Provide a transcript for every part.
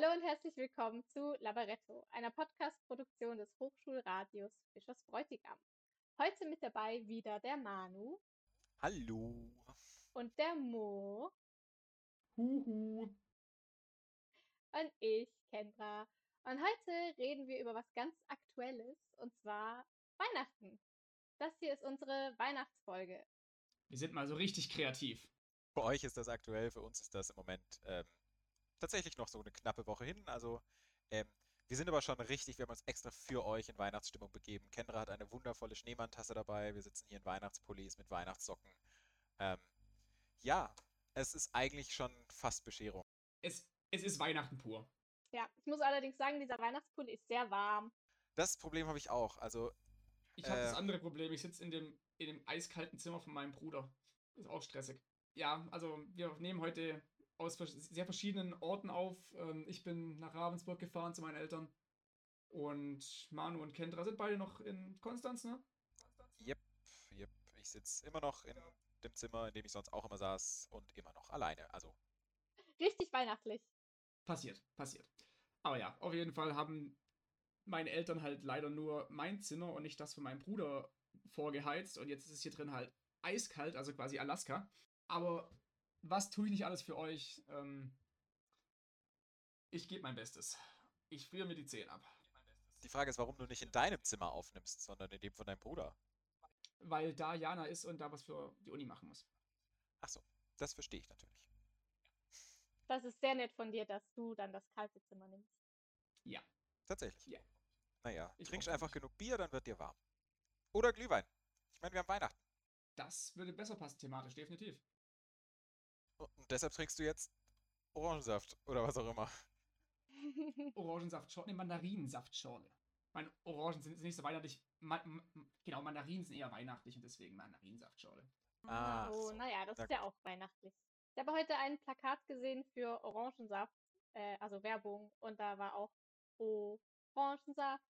Hallo und herzlich willkommen zu Labaretto, einer Podcast-Produktion des Hochschulradios Fischers Bräutigam. Heute mit dabei wieder der Manu Hallo. und der Mo Huhu. und ich, Kendra. Und heute reden wir über was ganz Aktuelles und zwar Weihnachten. Das hier ist unsere Weihnachtsfolge. Wir sind mal so richtig kreativ. Für euch ist das aktuell, für uns ist das im Moment ähm, tatsächlich noch so eine knappe Woche hin. Also ähm, wir sind aber schon richtig, wir haben uns extra für euch in Weihnachtsstimmung begeben. Kendra hat eine wundervolle Schneemantasse dabei. Wir sitzen hier in Weihnachtspullis mit Weihnachtssocken. Ähm, ja, es ist eigentlich schon fast Bescherung. Es, es ist Weihnachten pur. Ja, ich muss allerdings sagen, dieser Weihnachtspulli ist sehr warm. Das Problem habe ich auch. Also Ich habe das Äh. andere Problem. Ich sitze in dem, in dem eiskalten Zimmer von meinem Bruder. Ist auch stressig. Ja, also wir nehmen heute aus sehr verschiedenen Orten auf. Ähm, Ich bin nach Ravensburg gefahren zu meinen Eltern. Und Manu und Kendra sind beide noch in Konstanz, ne? Yep, yep. Ich sitze immer noch in dem Zimmer, in dem ich sonst auch immer saß und immer noch alleine. Also Richtig weihnachtlich. Passiert, passiert. Aber ja, auf jeden Fall haben meine Eltern halt leider nur mein Zimmer und nicht das von meinem Bruder vorgeheizt. Und jetzt ist es hier drin halt eiskalt, also quasi Alaska. Aber was tue ich nicht alles für euch? Ähm, ich gebe mein Bestes. Ich friere mir die Zähne ab. die Frage ist, warum du nicht in deinem Zimmer aufnimmst, sondern in dem von deinem Bruder. Weil da Jana ist und da was für die Uni machen muss. Achso, das verstehe ich natürlich. Das ist sehr nett von dir, dass du dann das kalte Zimmer nimmst. Ja. Tatsächlich. Ja. Naja, Ich trinkst einfach nicht. genug Bier, dann wird dir warm. Oder Glühwein. Ich meine, wir haben Weihnachten. Das würde besser passen thematisch, definitiv. Und deshalb trinkst du jetzt Orangensaft oder was auch immer. Orangensaftschorle, ne, Mandarinensaftschorle. Meine Orangen sind nicht so weihnachtlich. Ma ma genau, Mandarinen sind eher weihnachtlich und deswegen Mandarinensaftschorle. Ach oh, so. naja, das Na ist ja auch weihnachtlich. Ich habe heute ein Plakat gesehen für Orangensaft, äh, also Werbung, und da war auch Orangensaft,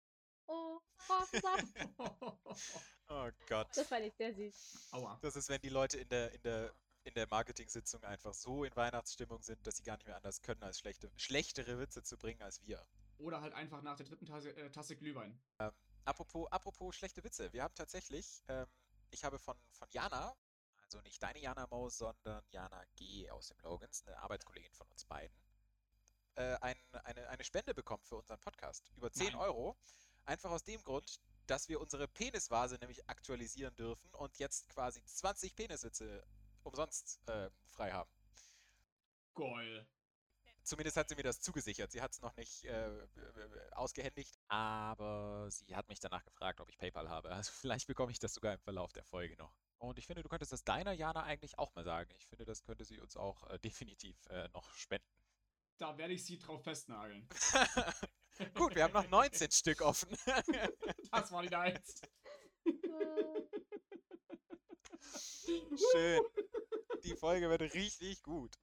Orangensaft. Oh Gott. Das fand ich sehr süß. Aua. Das ist, wenn die Leute in der, in der, in der Marketing-Sitzung einfach so in Weihnachtsstimmung sind, dass sie gar nicht mehr anders können, als schlechte, schlechtere Witze zu bringen als wir. Oder halt einfach nach der dritten Tasse, äh, Tasse Glühwein. Apropos, apropos schlechte Witze. Wir haben tatsächlich, ähm, ich habe von, von Jana, also nicht deine Jana Maus, sondern Jana G. aus dem Logans, eine Arbeitskollegin von uns beiden, äh, ein, eine, eine Spende bekommen für unseren Podcast. Über 10 Nein. Euro. Einfach aus dem Grund, dass wir unsere Penisvase nämlich aktualisieren dürfen und jetzt quasi 20 Peniswitze umsonst äh, frei haben. Geil. Zumindest hat sie mir das zugesichert. Sie hat es noch nicht äh, ausgehändigt, aber sie hat mich danach gefragt, ob ich PayPal habe. Also vielleicht bekomme ich das sogar im Verlauf der Folge noch. Und ich finde, du könntest das deiner Jana eigentlich auch mal sagen. Ich finde, das könnte sie uns auch äh, definitiv äh, noch spenden. Da werde ich sie drauf festnageln. Gut, wir haben noch 19 Stück offen. Das war die eins. Schön. Die Folge wird richtig gut.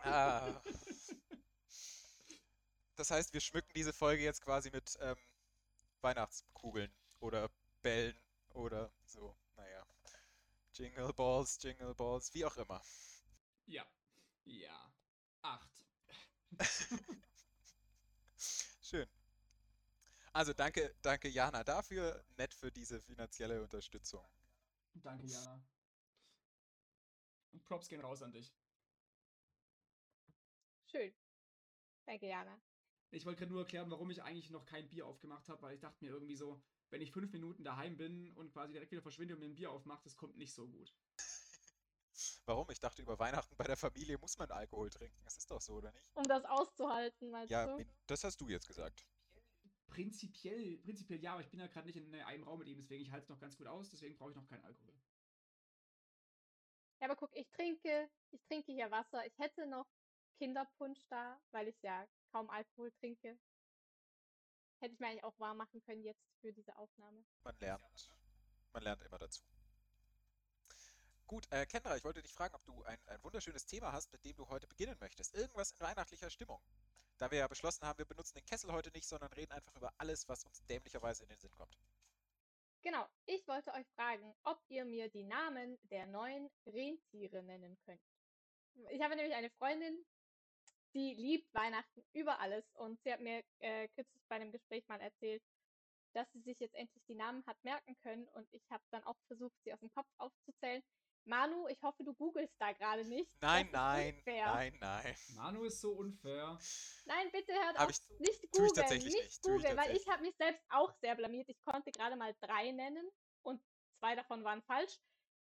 Ah. Das heißt, wir schmücken diese Folge jetzt quasi mit ähm, Weihnachtskugeln oder Bällen oder so. Naja. Jingle Balls, Jingle Balls, wie auch immer. Ja. Ja. Acht. Schön. Also danke, danke Jana dafür. Nett für diese finanzielle Unterstützung. Danke, Jana. Und Props gehen raus an dich. Schön. Danke, Jana. Ich wollte gerade nur erklären, warum ich eigentlich noch kein Bier aufgemacht habe, weil ich dachte mir irgendwie so, wenn ich fünf Minuten daheim bin und quasi direkt wieder verschwinde und mir ein Bier aufmache, das kommt nicht so gut. Warum? Ich dachte, über Weihnachten bei der Familie muss man Alkohol trinken. Das ist doch so, oder nicht? Um das auszuhalten, meinst Ja, du? min- das hast du jetzt gesagt. Prinzipiell, prinzipiell ja, aber ich bin ja gerade nicht in äh, einem Raum mit ihm, deswegen ich halte es noch ganz gut aus, deswegen brauche ich noch keinen Alkohol. Ja, aber guck, ich trinke, ich trinke hier Wasser. Ich hätte noch Kinderpunsch da, weil ich ja kaum Alkohol trinke. Hätte ich mir eigentlich auch warm machen können jetzt für diese Aufnahme. Man lernt. Man lernt immer dazu. Gut, äh, Kendra, ich wollte dich fragen, ob du ein, ein wunderschönes Thema hast, mit dem du heute beginnen möchtest. Irgendwas in weihnachtlicher Stimmung. Da wir ja beschlossen haben, wir benutzen den Kessel heute nicht, sondern reden einfach über alles, was uns dämlicherweise in den Sinn kommt. Genau, ich wollte euch fragen, ob ihr mir die Namen der neuen Rentiere nennen könnt. Ich habe nämlich eine Freundin, sie liebt Weihnachten über alles und sie hat mir äh, kürzlich bei einem Gespräch mal erzählt, dass sie sich jetzt endlich die Namen hat merken können und ich habe dann auch versucht, sie aus dem Kopf aufzuzählen. Manu, ich hoffe, du googelst da gerade nicht. Nein, nein, unfair. nein, nein. Manu ist so unfair. Nein, bitte hört Hab auf, ich- nicht tue ich googeln, tatsächlich nicht nicht, tue ich googeln, weil ich habe mich selbst auch sehr blamiert. Ich konnte gerade mal drei nennen und zwei davon waren falsch.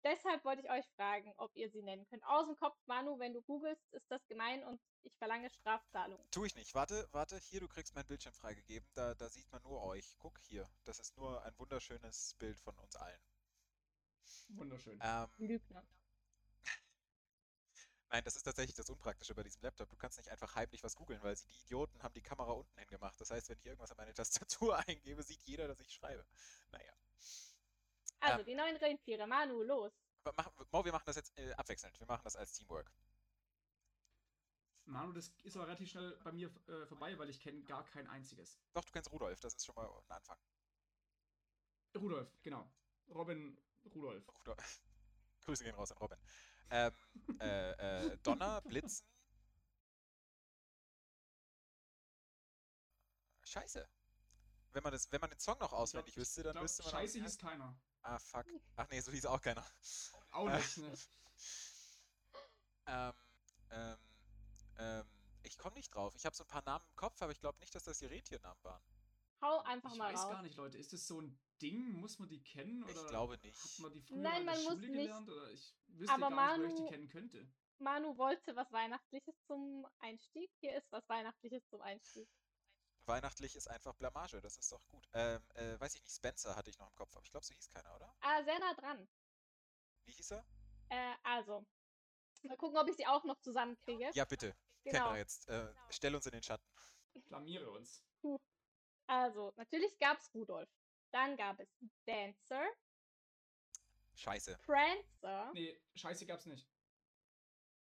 Deshalb wollte ich euch fragen, ob ihr sie nennen könnt. Aus dem Kopf, Manu, wenn du googelst, ist das gemein und ich verlange Strafzahlung. Tu ich nicht. Warte, warte, hier, du kriegst mein Bildschirm freigegeben. Da, da sieht man nur euch. Guck hier. Das ist nur ein wunderschönes Bild von uns allen. Wunderschön. Ähm, Lügner. nein, das ist tatsächlich das Unpraktische bei diesem Laptop. Du kannst nicht einfach heimlich was googeln, weil sie die Idioten haben die Kamera unten hingemacht. Das heißt, wenn ich irgendwas an meine Tastatur eingebe, sieht jeder, dass ich schreibe. Naja. Also, Ähm. die neuen Rentiere. Manu, los. Aber mach, Mo, wir machen das jetzt äh, abwechselnd. Wir machen das als Teamwork. Manu, das ist aber relativ schnell bei mir äh, vorbei, weil ich kenne gar kein einziges. Doch, du kennst Rudolf. Das ist schon mal ein Anfang. Rudolf, genau. Robin Rudolf. Rudolf. Grüße gehen raus an Robin. Ähm, äh, äh, Donner, Blitzen. Scheiße. Wenn man, das, wenn man den Song noch auswendig Ich glaub- wüsste, dann glaub, wüsste man. Scheiße hieß keiner. Ah, fuck. Ach nee, so hieß auch keiner. Auch nicht, ne? Ähm, ähm, ähm, ich komme nicht drauf. Ich habe so ein paar Namen im Kopf, aber ich glaube nicht, dass das die Rentiernamen waren. Hau einfach Ich mal weiß raus. gar nicht, Leute. Ist das so ein Ding? Muss man die kennen? Oder Ich glaube Hat nicht. man die früher Nein, in der man muss Schule nicht. gelernt? Oder ich wüsste Aber gar nicht, woher ich die Manu- kennen könnte. Manu wollte was Weihnachtliches zum Einstieg. Hier ist was Weihnachtliches zum Einstieg. Weihnachtlich ist einfach Blamage, das ist doch gut. Ähm, äh, weiß ich nicht, Spencer hatte ich noch im Kopf, aber ich glaube, so hieß keiner, oder? Ah, sehr nah dran. Wie hieß er? Äh, also. Mal gucken, ob ich sie auch noch zusammenkriege. Ja, bitte. genau. Kenner jetzt. Äh, stell uns in den Schatten. Blamiere uns. Also, natürlich gab es Rudolf. Dann gab es Dancer, Scheiße. Prancer, Nee, Scheiße gab's nicht.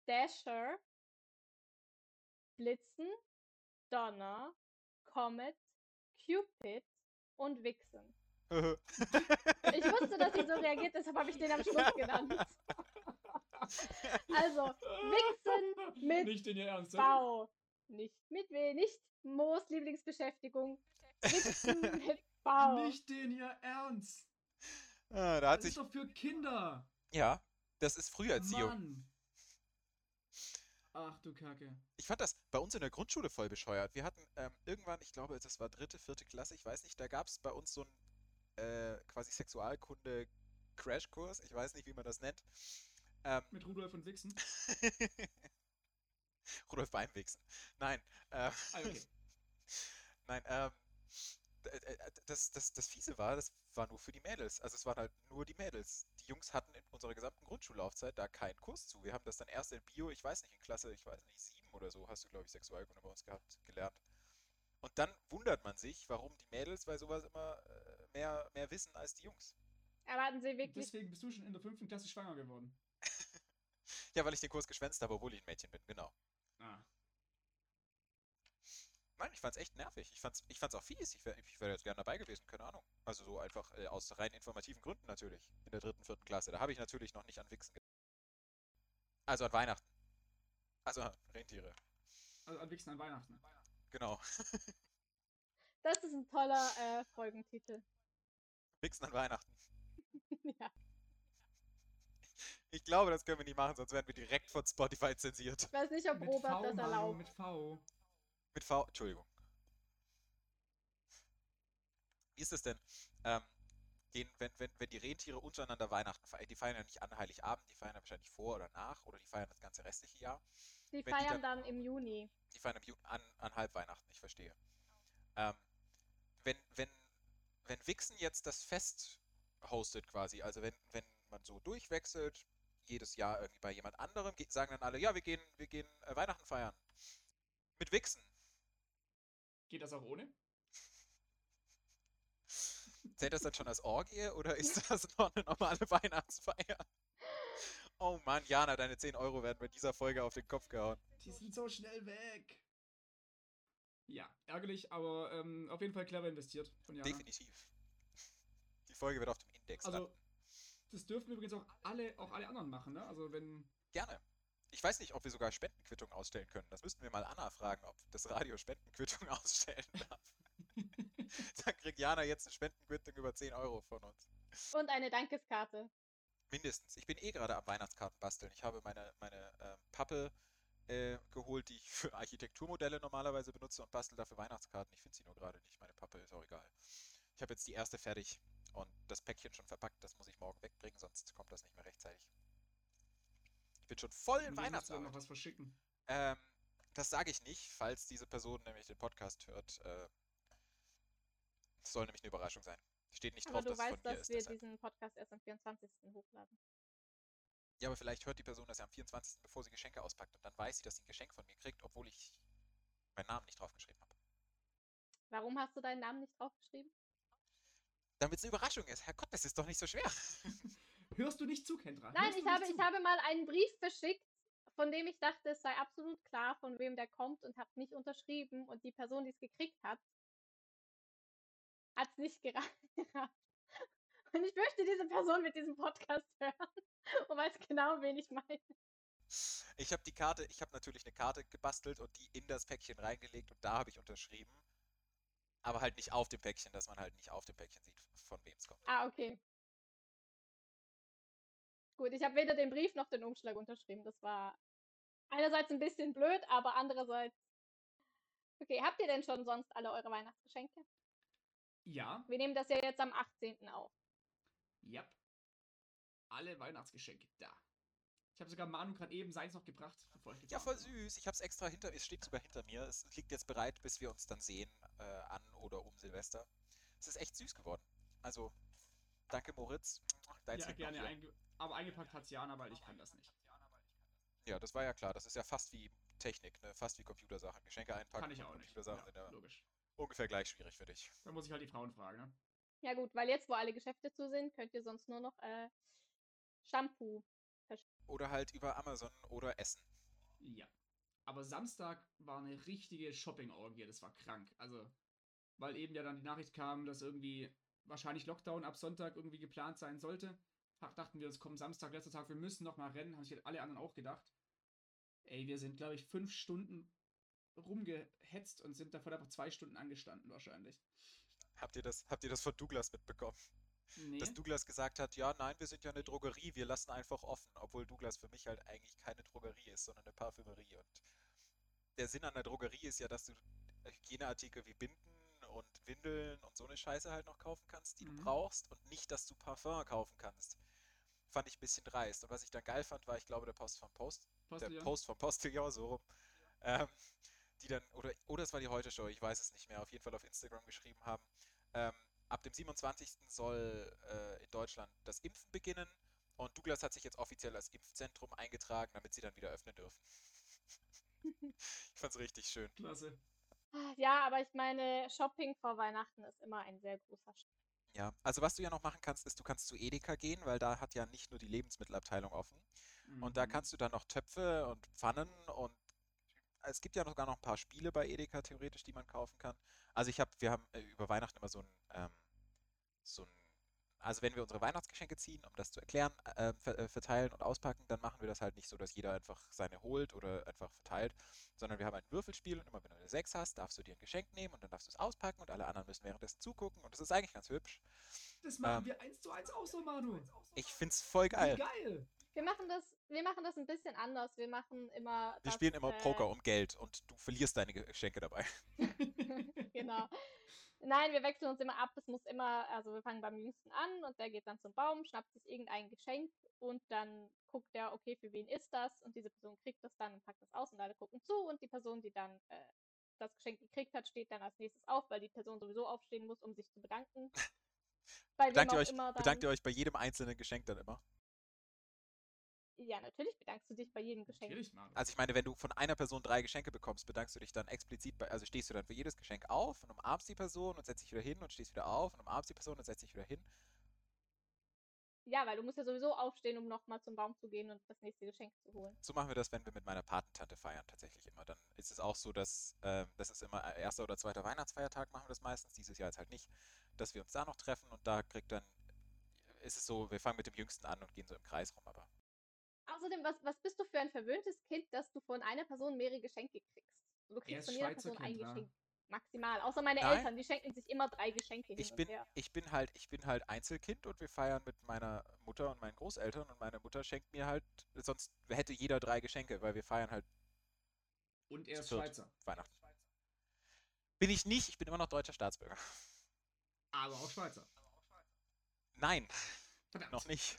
Dasher, Blitzen, Donner, Comet, Cupid und Vixen. Ich wusste, dass sie so reagiert, deshalb habe ich den am Schluss genannt. Also, Vixen mit Nicht in ihr Ernst. V. Nicht mit W, nicht Moos Lieblingsbeschäftigung. Vixen mit V. Nicht in ihr Ernst. ah, da hat Das sich. ist doch für Kinder. Ja, das ist Früherziehung. Mann. Ach du Kacke. Ich fand das bei uns in der Grundschule voll bescheuert. Wir hatten ähm, irgendwann, ich glaube, das war dritte, vierte Klasse, ich weiß nicht, da gab es bei uns so einen äh, quasi Sexualkunde-Crashkurs. Ich weiß nicht, wie man das nennt. Ähm, Mit Rudolf und Wichsen. Rudolf Beimwichsen. Nein. Äh, Ah, okay. Nein, ähm, äh, äh, das, das, das Fiese war, das war nur für die Mädels. Also es waren halt nur die Mädels. Die Jungs hatten in unserer gesamten Grundschullaufzeit da keinen Kurs zu. Wir haben das dann erst in Bio, ich weiß nicht, in Klasse, ich weiß nicht, sieben oder so, hast du, glaube ich, Sexualkunde bei uns gehabt, gelernt. Und dann wundert man sich, warum die Mädels bei sowas immer äh, mehr, mehr wissen als die Jungs. Erwarten Sie wirklich. Deswegen bist du schon in der fünften Klasse schwanger geworden. Ja, weil ich den Kurs geschwänzt habe, obwohl ich ein Mädchen bin, genau. Ah. Nein, ich fand's echt nervig. Ich fand's, ich fand's auch fies. Ich wäre ich wär jetzt gern dabei gewesen, keine Ahnung. Also so einfach äh, aus rein informativen Gründen natürlich. In der dritten, vierten Klasse. Da habe ich natürlich noch nicht an Wichsen gedacht. Also an Weihnachten. Also an Rentiere. Also an Wichsen an Weihnachten. Genau. Das ist ein toller äh, Folgentitel. Wichsen an Weihnachten. ja. Ich glaube, das können wir nicht machen, sonst werden wir direkt von Spotify zensiert. Ich weiß nicht, ob Mit Robert V, das Manu, erlaubt. mit V. Mit V, Entschuldigung. Wie ist es denn? Ähm, gehen, wenn, wenn, wenn die Rentiere untereinander Weihnachten feiern, die feiern ja nicht an Heiligabend, die feiern ja wahrscheinlich vor oder nach oder die feiern das ganze restliche Jahr. Die wenn die feiern dann- dann im Juni. Die feiern im Ju an, an Halbweihnachten, ich verstehe. Ähm, wenn, wenn, wenn Wixen jetzt das Fest hostet quasi, also wenn, wenn man so durchwechselt, jedes Jahr irgendwie bei jemand anderem, ge- sagen dann alle, ja, wir gehen, wir gehen äh, Weihnachten feiern. Mit Wixen. Geht das auch ohne? Zählt das dann schon als Orgie oder ist das noch eine normale Weihnachtsfeier? Oh Mann, Jana, deine 10 Euro werden bei dieser Folge auf den Kopf gehauen. Die sind so schnell weg. Ja, ärgerlich, aber ähm, auf jeden Fall clever investiert von Jana. Definitiv. Die Folge wird auf dem Index Also, landen. das dürfen übrigens auch alle, auch alle anderen machen, ne? Also wenn. Gerne. Ich weiß nicht, ob wir sogar Spendenquittungen ausstellen können. Das müssten wir mal Anna fragen, ob das Radio Spendenquittungen ausstellen darf. Dann kriegt Jana jetzt eine Spendenquittung über 10 Euro von uns. Und eine Dankeskarte. Mindestens. Ich bin eh gerade am Weihnachtskarten basteln. Ich habe meine, meine ähm, Pappe äh, geholt, die ich für Architekturmodelle normalerweise benutze und bastel dafür Weihnachtskarten. Ich finde sie nur gerade nicht. Meine Pappe ist auch egal. Ich habe jetzt die erste fertig und das Päckchen schon verpackt. Das muss ich morgen wegbringen, sonst kommt das nicht mehr rechtzeitig. Ich bin schon voll in du Weihnachtsarbeit. noch was verschicken. Ähm, das sage ich nicht, falls diese Person nämlich den Podcast hört. Äh, es soll nämlich eine Überraschung sein. Steht nicht Aber drauf, du dass es von weißt, mir dass ist. wir Deshalb. diesen Podcast erst am 24. hochladen. Ja, aber vielleicht hört die Person das ja am 24., bevor sie Geschenke auspackt und dann weiß sie, dass sie ein Geschenk von mir kriegt, obwohl ich meinen Namen nicht draufgeschrieben habe. Warum hast du deinen Namen nicht draufgeschrieben? Damit es eine Überraschung ist. Herrgott, das ist doch nicht so schwer. Hörst du nicht zu, Kendra? Nein, ich habe, zu? ich habe mal einen Brief verschickt, von dem ich dachte, es sei absolut klar, von wem der kommt und habe nicht unterschrieben. Und die Person, die es gekriegt hat, hat es nicht geraten. Und ich möchte diese Person mit diesem Podcast hören und weiß genau, wen ich meine. Ich habe die Karte, ich habe natürlich eine Karte gebastelt und die in das Päckchen reingelegt und da habe ich unterschrieben. Aber halt nicht auf dem Päckchen, dass man halt nicht auf dem Päckchen sieht, von wem es kommt. Ah, okay. Gut, ich habe weder den Brief noch den Umschlag unterschrieben. Das war einerseits ein bisschen blöd, aber andererseits. Okay, habt ihr denn schon sonst alle eure Weihnachtsgeschenke? Ja, Wir nehmen das ja jetzt am 18. auf. ja. Alle Weihnachtsgeschenke da. Ich habe sogar Manu gerade eben seins noch gebracht, bevor ich Ja, voll süß. Ich habe es extra hinter, es steht sogar hinter mir. Es liegt jetzt bereit, bis wir uns dann sehen, äh, an oder um Silvester. Es ist echt süß geworden. Also, danke Moritz. Deins Ja, gerne. hier. Einge aber eingepackt hat Jana, weil ich kann das nicht. Ja, das war ja klar. Das ist ja fast wie Technik, ne? Fast wie Computersachen. Geschenke einpacken Kann ich auch nicht. Computersachen Ja, sind ja logisch. ungefähr gleich schwierig für dich. Da muss ich halt die Frauen fragen, ne? Ja gut, weil jetzt, wo alle Geschäfte zu sind, könnt ihr sonst nur noch äh, Shampoo. Oder halt über Amazon oder Essen. Ja. Aber Samstag war eine richtige Shopping-Orgie, das war krank. Also, weil eben ja dann die Nachricht kam, dass irgendwie wahrscheinlich Lockdown ab Sonntag irgendwie geplant sein sollte. Dachten wir, es kommt Samstag, letzter Tag, wir müssen noch mal rennen, haben sich alle anderen auch gedacht. Ey, wir sind, glaube ich, fünf Stunden rumgehetzt und sind davon einfach zwei Stunden angestanden wahrscheinlich. Habt ihr das, habt ihr das von Douglas mitbekommen? Nee. Dass Douglas gesagt hat, ja, nein, wir sind ja eine Drogerie, wir lassen einfach offen, obwohl Douglas für mich halt eigentlich keine Drogerie ist, sondern eine Parfümerie. Und der Sinn an der Drogerie ist ja, dass du Hygieneartikel wie Binden und Windeln und so eine Scheiße halt noch kaufen kannst, die Mhm. du brauchst und nicht, dass du Parfum kaufen kannst. Fand ich ein bisschen dreist. Und was ich dann geil fand, war, ich glaube, der Post vom Post, der Postillon? Post vom Postillon, so rum, ähm, die dann, oder, oder es war die Heute-Show, ich weiß es nicht mehr, auf jeden Fall auf Instagram geschrieben haben, ähm, ab dem 27. soll äh, in Deutschland das Impfen beginnen und Douglas hat sich jetzt offiziell als Impfzentrum eingetragen, damit sie dann wieder öffnen dürfen. ich fand's richtig schön. Klasse. Ja, aber ich meine, Shopping vor Weihnachten ist immer ein sehr großer. Ja, also was du ja noch machen kannst, ist, du kannst zu Edeka gehen, weil da hat ja nicht nur die Lebensmittelabteilung offen. Und da Mhm. kannst du dann noch Töpfe und Pfannen und es gibt ja sogar noch ein paar Spiele bei Edeka theoretisch, die man kaufen kann. Also ich habe, wir haben äh, über Weihnachten immer so ein, ähm, so ein, also wenn wir unsere Weihnachtsgeschenke ziehen, um das zu erklären, äh, ver äh, verteilen und auspacken, dann machen wir das halt nicht so, dass jeder einfach seine holt oder einfach verteilt, sondern wir haben ein Würfelspiel und immer wenn du eine 6 hast, darfst du dir ein Geschenk nehmen und dann darfst du es auspacken und alle anderen müssen währenddessen zugucken und das ist eigentlich ganz hübsch. Das machen ähm, wir eins zu eins auch so, Manu. Ich find's voll Wie geil. geil. Wir machen das, wir machen das ein bisschen anders. Wir machen immer. Wir das, spielen immer äh, Poker um Geld und du verlierst deine Geschenke dabei. genau. Nein, wir wechseln uns immer ab. Es muss immer, also wir fangen beim Jüngsten an und der geht dann zum Baum, schnappt sich irgendein Geschenk und dann guckt er, okay, für wen ist das? Und diese Person kriegt das dann und packt das aus und alle gucken zu und die Person, die dann äh, das Geschenk gekriegt hat, steht dann als nächstes auf, weil die Person sowieso aufstehen muss, um sich zu bedanken. Bedankt ihr, euch, bedankt ihr euch bei jedem einzelnen Geschenk dann immer? Ja, natürlich bedankst du dich bei jedem Geschenk. Natürlich, Manu. Also ich meine, wenn du von einer Person drei Geschenke bekommst, bedankst du dich dann explizit bei, also stehst du dann für jedes Geschenk auf und umarmst die Person und setzt dich wieder hin und stehst wieder auf und umarmst die Person und setzt dich wieder hin. Ja, weil du musst ja sowieso aufstehen, um nochmal zum Baum zu gehen und das nächste Geschenk zu holen. So machen wir das, wenn wir mit meiner Patentante feiern, tatsächlich immer. Dann ist es auch so, dass ähm, das ist immer äh, erster oder zweiter Weihnachtsfeiertag machen wir das meistens, dieses Jahr jetzt halt nicht, dass wir uns da noch treffen und da kriegt dann, ist es so, wir fangen mit dem Jüngsten an und gehen so im Kreis rum, aber Außerdem, was, was bist du für ein verwöhntes Kind, dass du von einer Person mehrere Geschenke kriegst? Du Er kriegst von jeder Schweizer Person ein Kind, ja. Geschenk. Maximal. Außer meine Nein. Eltern, die schenken sich immer drei Geschenke hin Ich und bin, her. ich bin halt, ich bin halt Einzelkind und wir feiern mit meiner Mutter und meinen Großeltern und meine Mutter schenkt mir halt, sonst hätte jeder drei Geschenke, weil wir feiern halt Und er ist. Schweizer. Weihnachten. Bin ich nicht, ich bin immer noch deutscher Staatsbürger. Aber auch Schweizer. Nein, Verdammt. noch nicht.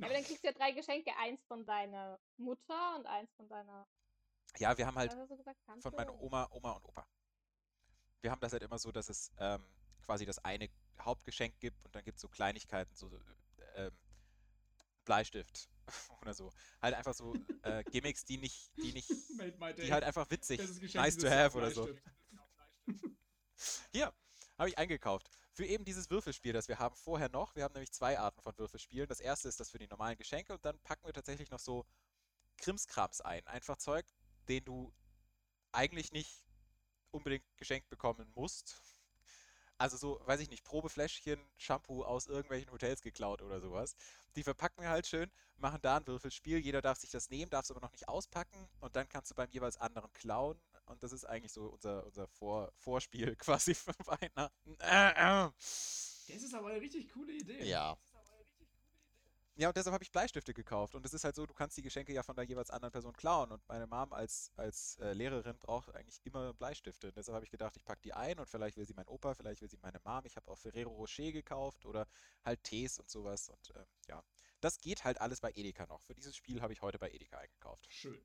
Aber dann kriegst du ja drei Geschenke. Eins von deiner Mutter und eins von deiner, Ja, wir haben halt du gesagt, von meiner Oma, Oma und Opa. Wir haben das halt immer so, dass es ähm, quasi das eine Hauptgeschenk gibt und dann gibt es so Kleinigkeiten, so ähm, Bleistift oder so. Halt einfach so äh, Gimmicks, die nicht, die nicht, die halt einfach witzig, nice to have oder so. Hier, habe ich eingekauft. Für eben dieses Würfelspiel, das wir haben vorher noch. Wir haben nämlich zwei Arten von Würfelspielen. Das erste ist das für die normalen Geschenke und dann packen wir tatsächlich noch so Krimskrams ein. Einfach Zeug, den du eigentlich nicht unbedingt geschenkt bekommen musst. Also so, weiß ich nicht, Probefläschchen, Shampoo aus irgendwelchen Hotels geklaut oder sowas. Die verpacken wir halt schön, machen da ein Würfelspiel. Jeder darf sich das nehmen, darf es aber noch nicht auspacken und dann kannst du beim jeweils anderen klauen. Und das ist eigentlich so unser, unser Vor Vorspiel quasi für Weihnachten. Äh, äh. Das ist aber eine richtig coole Idee. Ja. Ja, und deshalb habe ich Bleistifte gekauft. Und es ist halt so, du kannst die Geschenke ja von der jeweils anderen Person klauen. Und meine Mom als, als äh, Lehrerin braucht eigentlich immer Bleistifte. Und deshalb habe ich gedacht, ich packe die ein und vielleicht will sie mein Opa, vielleicht will sie meine Mom. Ich habe auch Ferrero Rocher gekauft oder halt Tees und sowas. Und ähm, ja, das geht halt alles bei Edeka noch. Für dieses Spiel habe ich heute bei Edeka eingekauft. Schön.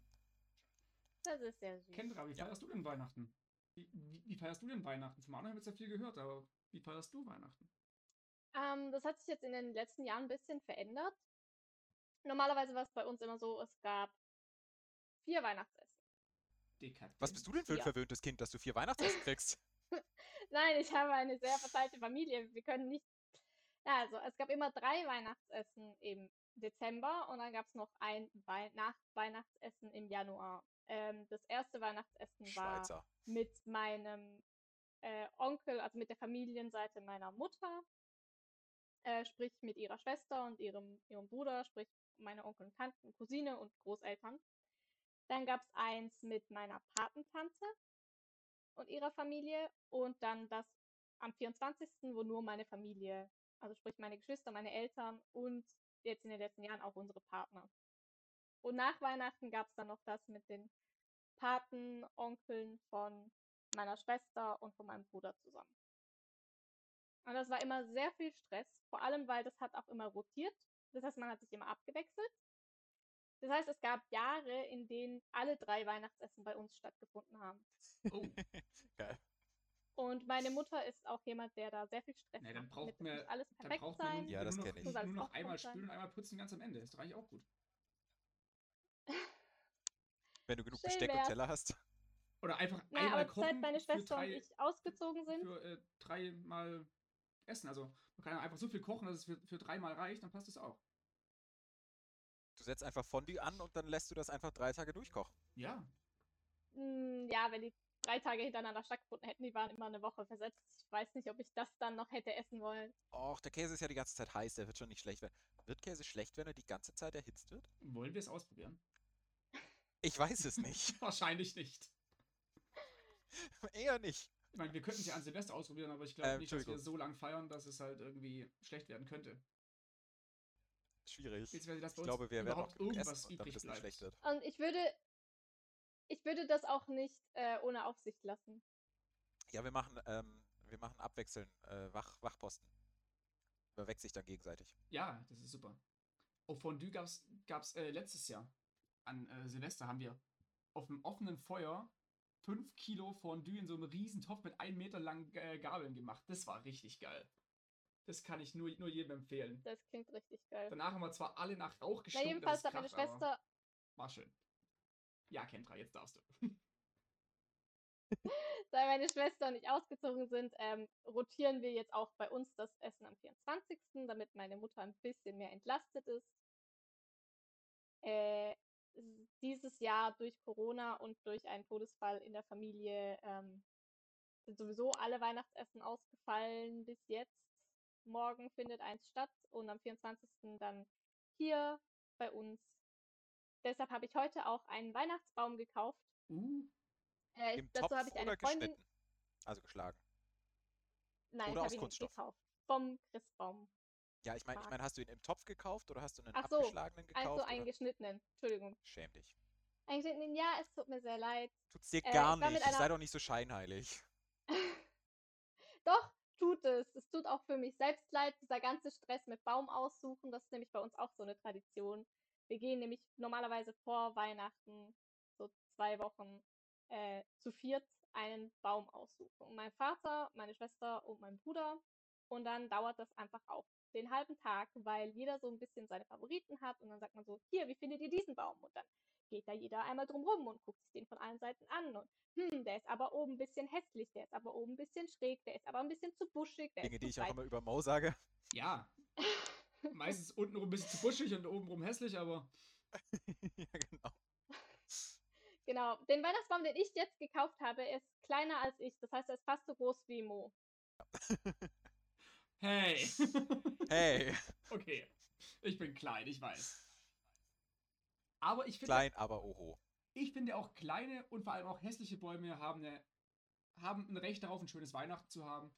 Das ist sehr süß. Kendra, wie Ja. feierst du denn Weihnachten? Wie, wie, wie feierst du denn Weihnachten? Von Manu haben wir jetzt ja viel gehört, aber wie feierst du Weihnachten? Ähm, das hat sich jetzt in den letzten Jahren ein bisschen verändert. Normalerweise war es bei uns immer so, es gab vier Weihnachtsessen. Dekadent. Was bist du denn für ein Ja. verwöhntes Kind, dass du vier Weihnachtsessen kriegst? Nein, ich habe eine sehr verteilte Familie. Wir können nicht. Ja, also es gab immer drei Weihnachtsessen im Dezember und dann gab es noch ein Wei Nach-Weihnachtsessen im Januar. Ähm, das erste Weihnachtsessen war Schweizer. mit meinem äh, Onkel, also mit der Familienseite meiner Mutter, äh, sprich mit ihrer Schwester und ihrem, ihrem Bruder, sprich meine Onkel und Tanten, Cousine und Großeltern. Dann gab es eins mit meiner Patentante und ihrer Familie und dann das am 24., wo nur meine Familie, also sprich meine Geschwister, meine Eltern und jetzt in den letzten Jahren auch unsere Partner. Und nach Weihnachten gab es dann noch das mit den Paten, Onkeln von meiner Schwester und von meinem Bruder zusammen. Und das war immer sehr viel Stress, vor allem weil das hat auch immer rotiert. Das heißt, man hat sich immer abgewechselt. Das heißt, es gab Jahre, in denen alle drei Weihnachtsessen bei uns stattgefunden haben. Oh, Geil. Und meine Mutter ist auch jemand, der da sehr viel Stress Na, dann braucht. Es man- alles dann perfekt braucht man sein. nur, Ja, das nur, noch, ich. Nur einmal spülen und einmal putzen ganz am Ende. Ist doch eigentlich auch gut. Wenn du genug Schön Besteck und wär's. Teller hast. Oder einfach Naja, einmal aber kochen seit meine Schwester drei, und ich ausgezogen sind, für äh, dreimal essen. Also man kann ja einfach so viel kochen, dass es für, für dreimal reicht, dann passt es auch. Du setzt einfach Fondue an und dann lässt du das einfach drei Tage durchkochen. Ja. mh, ja, wenn die drei Tage hintereinander stattgefunden hätten, die waren immer eine Woche versetzt. Ich weiß nicht, ob ich das dann noch hätte essen wollen. Och, der Käse ist ja die ganze Zeit heiß, der wird schon nicht schlecht werden. Wird Käse schlecht, wenn er die ganze Zeit erhitzt wird? Wollen wir es ausprobieren? Ich weiß es nicht. Wahrscheinlich nicht. Eher nicht. Ich meine, wir könnten es ja an Silvester ausprobieren, aber ich glaube Ähm, nicht, dass wir so lang feiern, dass es halt irgendwie schlecht werden könnte. Schwierig. Beziehungsweise, dass bei Ich glaube, wir werden auch irgendwas essen, übrig es nicht bleibt. schlecht wird. Und ich würde, ich würde das auch nicht äh, ohne Aufsicht lassen. Ja, wir machen, ähm, wir machen abwechseln, äh, Wach, Wachposten. Überwechselt sich dann gegenseitig. Ja, das ist super. Oh, Fondue gab's, gab's äh, letztes Jahr. An äh, Silvester haben wir auf dem offenen Feuer 5 Kilo Fondue in so einem riesen Topf mit 1 Meter langen äh, Gabeln gemacht. Das war richtig geil. Das kann ich nur, nur jedem empfehlen. Das klingt richtig geil. Danach haben wir zwar alle nach Rauch Na, gestunken, jedenfalls das hat meine Schwester, war schön. Ja, Kendra, jetzt darfst du. da meine Schwester und ich ausgezogen sind, ähm, rotieren wir jetzt auch bei uns das Essen am 24., damit meine Mutter ein bisschen mehr entlastet ist. Äh, dieses Jahr durch Corona und durch einen Todesfall in der Familie ähm, sind sowieso alle Weihnachtsessen ausgefallen bis jetzt. Morgen findet eins statt und am 24. dann hier bei uns deshalb habe ich heute auch einen Weihnachtsbaum gekauft. Uh, Äh, Im dazu habe ich eine Freundin. geschnitten? Also geschlagen. Nein, Oder ich aus habe ihn Kunststoff? gekauft. Vom Christbaum. Ja, ich meine, ich mein, hast du ihn im Topf gekauft oder hast du einen Ach so, abgeschlagenen gekauft? Also einen oder? geschnittenen. Entschuldigung. Schäm dich. Einen geschnittenen, ja, es tut mir sehr leid. Tut's dir Äh, gar nicht. Sei einer- doch nicht so scheinheilig. Doch, tut es. Es tut auch für mich selbst leid, dieser ganze Stress mit Baum aussuchen. Das ist nämlich bei uns auch so eine Tradition. Wir gehen nämlich normalerweise vor Weihnachten, so zwei Wochen, äh, zu viert einen Baum aussuchen. Mein Vater, meine Schwester und mein Bruder. Und dann dauert das einfach auch den halben Tag, weil jeder so ein bisschen seine Favoriten hat. Und dann sagt man so, hier, wie findet ihr diesen Baum? Und dann geht da jeder einmal drum rum und guckt sich den von allen Seiten an. Und hm, der ist aber oben ein bisschen hässlich, der ist aber oben ein bisschen schräg, der ist aber ein bisschen zu buschig, der Dinge, ist die ich auch immer über Mo sage. ja. Meistens untenrum ein bisschen zu buschig und obenrum hässlich, aber ja, genau. Genau, den Weihnachtsbaum, den ich jetzt gekauft habe, ist kleiner als ich. Das heißt, er ist fast so groß wie Mo. hey. Hey, okay. Ich bin klein, ich weiß. Aber ich finde, klein, aber oho. ich finde auch kleine und vor allem auch hässliche Bäume haben, eine, haben ein Recht darauf, ein schönes Weihnachten zu haben.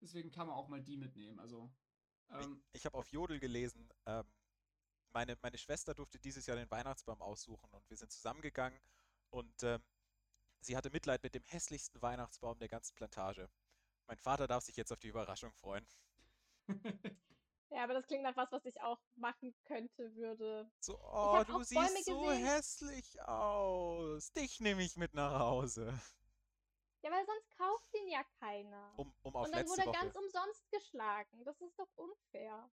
Deswegen kann man auch mal die mitnehmen. Also, ähm, Ich habe auf Jodel gelesen, ähm, meine, meine Schwester durfte dieses Jahr den Weihnachtsbaum aussuchen und wir sind zusammengegangen und ähm, sie hatte Mitleid mit dem hässlichsten Weihnachtsbaum der ganzen Plantage. Mein Vater darf sich jetzt auf die Überraschung freuen. Ja, aber das klingt nach was, was ich auch machen könnte, würde. So, oh, du auch Bäume siehst so gesehen. hässlich aus. Dich nehme ich mit nach Hause. Ja, weil sonst kauft ihn ja keiner. Um, um auf Und dann wurde er Woche. ganz umsonst geschlagen. Das ist doch unfair.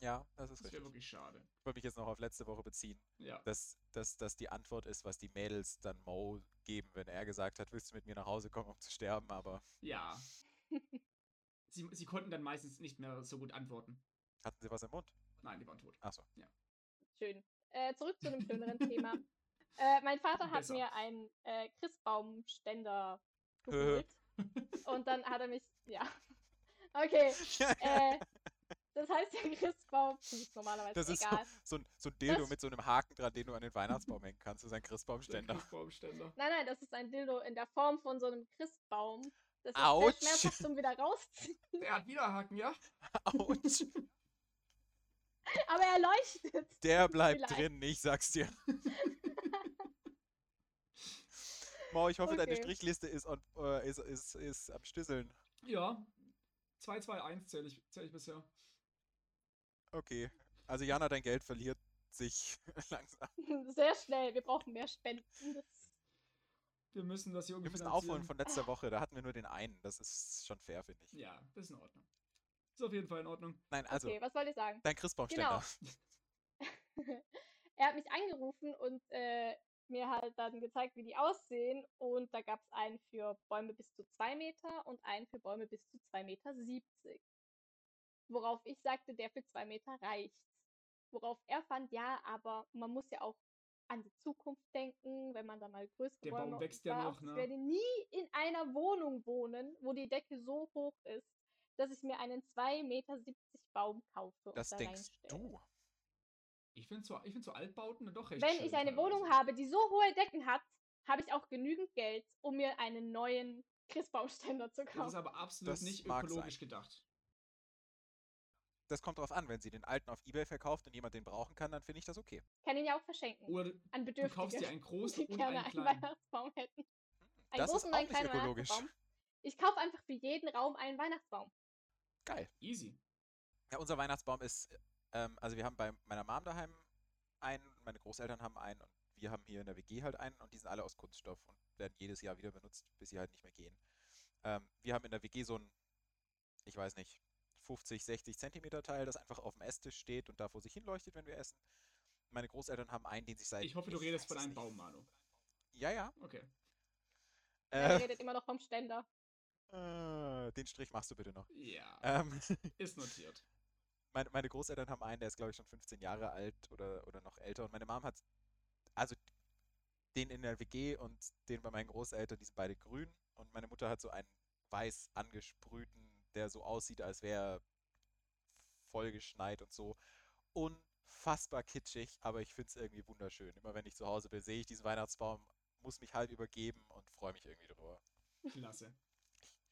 Ja, das ist das wäre richtig. wirklich schade. Ich wollte mich jetzt noch auf letzte Woche beziehen, Ja. dass, dass, dass die Antwort ist, was die Mädels dann Mo geben, wenn er gesagt hat, willst du mit mir nach Hause kommen, um zu sterben, aber Ja. sie, sie konnten dann meistens nicht mehr so gut antworten. hatten sie was im Mund? Nein, die waren tot. Achso. Schön. Äh, zurück zu einem schöneren Thema. Äh, mein Vater hat Besser. mir einen äh, Christbaumständer geholt. und dann hat er mich. Ja. Okay. Äh, das heißt, der Christbaum. Das ist normalerweise Das ist so, egal. so, ein, so ein Dildo Das- mit so einem Haken dran, den du an den Weihnachtsbaum hängen kannst. Das ist ein Der Christbaumständer. Christbaumständer. Nein, nein, das ist ein Dildo in der Form von so einem Christbaum. Das ist Autsch. sehr schmerzhaft zum wieder rausziehen. Der hat wieder Haken, ja? Autsch. Aber er leuchtet. Der bleibt Vielleicht. drin, ich sag's dir. Mo, ich hoffe, deine Okay. Strichliste ist, on, äh, ist, ist, ist am Stüsseln. Ja. 2-2-1 zähle ich, zähl ich bisher. Okay. Also Jana, dein Geld verliert sich langsam. Sehr schnell. Wir brauchen mehr Spenden. Das Wir müssen das Junge Wir müssen aufholen von letzter Woche. Da hatten wir nur den einen. Das ist schon fair, finde ich. Ja, das ist in Ordnung. Ist auf jeden Fall in Ordnung. Nein, also, okay, was wollte ich sagen? dein Christbaumständer. er hat mich angerufen und äh, mir halt dann gezeigt, wie die aussehen. Und da gab es einen für Bäume bis zu 2 Meter und einen für Bäume bis zu 2,70 Meter. Worauf ich sagte, der für 2 Meter reicht. Worauf er fand, ja, aber man muss ja auch an die Zukunft denken, wenn man da mal größere Der Bäume Baum wächst ja noch, auch, ne? Ich werde nie in einer Wohnung wohnen, wo die Decke so hoch ist, dass ich mir einen 2,70 Meter Baum kaufe. Das und da denkst reinstelle. du. Ich finde so, ich find so Altbauten doch recht Wenn schön ich eine teilweise. Wohnung habe, die so hohe Decken hat, habe ich auch genügend Geld, um mir einen neuen Christbaumständer zu Das ist kaufen. aber absolut Das nicht ökologisch gedacht. Das kommt drauf an. Wenn sie den alten auf Ebay verkauft und jemand den brauchen kann, dann finde ich das okay. Kann ihn ja auch verschenken. Oder An du Bedürftige, kaufst dir einen großen die und gerne einen einen kleinen. Weihnachtsbaum hätten. Einen Das ist großen und auch einen nicht ökologisch. Ich kaufe einfach für jeden Raum einen Weihnachtsbaum. Geil. Easy. Ja, unser Weihnachtsbaum ist, ähm, also wir haben bei meiner Mom daheim einen, meine Großeltern haben einen und wir haben hier in der WG halt einen und die sind alle aus Kunststoff und werden jedes Jahr wieder benutzt, bis sie halt nicht mehr gehen. Ähm, wir haben in der WG so ein, ich weiß nicht, 50, 60 Zentimeter Teil, das einfach auf dem Esstisch steht und da vor sich hin leuchtet, wenn wir essen. Meine Großeltern haben einen, den sich seit. Ich hoffe, du redest von einem. Baum, Manu. Ja, ja. Okay. Er Äh, redet immer noch vom Ständer. äh, den Strich machst du bitte noch. Ja, Ähm, ist notiert. meine, meine Großeltern haben einen, der ist, glaube ich, schon 15 Jahre alt oder, oder noch älter. Und meine Mom hat, also den in der WG und den bei meinen Großeltern, die sind beide grün. Und meine Mutter hat so einen weiß angesprühten, der so aussieht, als wäre vollgeschneit und so. unfassbar kitschig, aber ich finde es irgendwie wunderschön. Immer wenn ich zu Hause bin, sehe ich diesen Weihnachtsbaum, muss mich halb übergeben und freue mich irgendwie drüber. Klasse.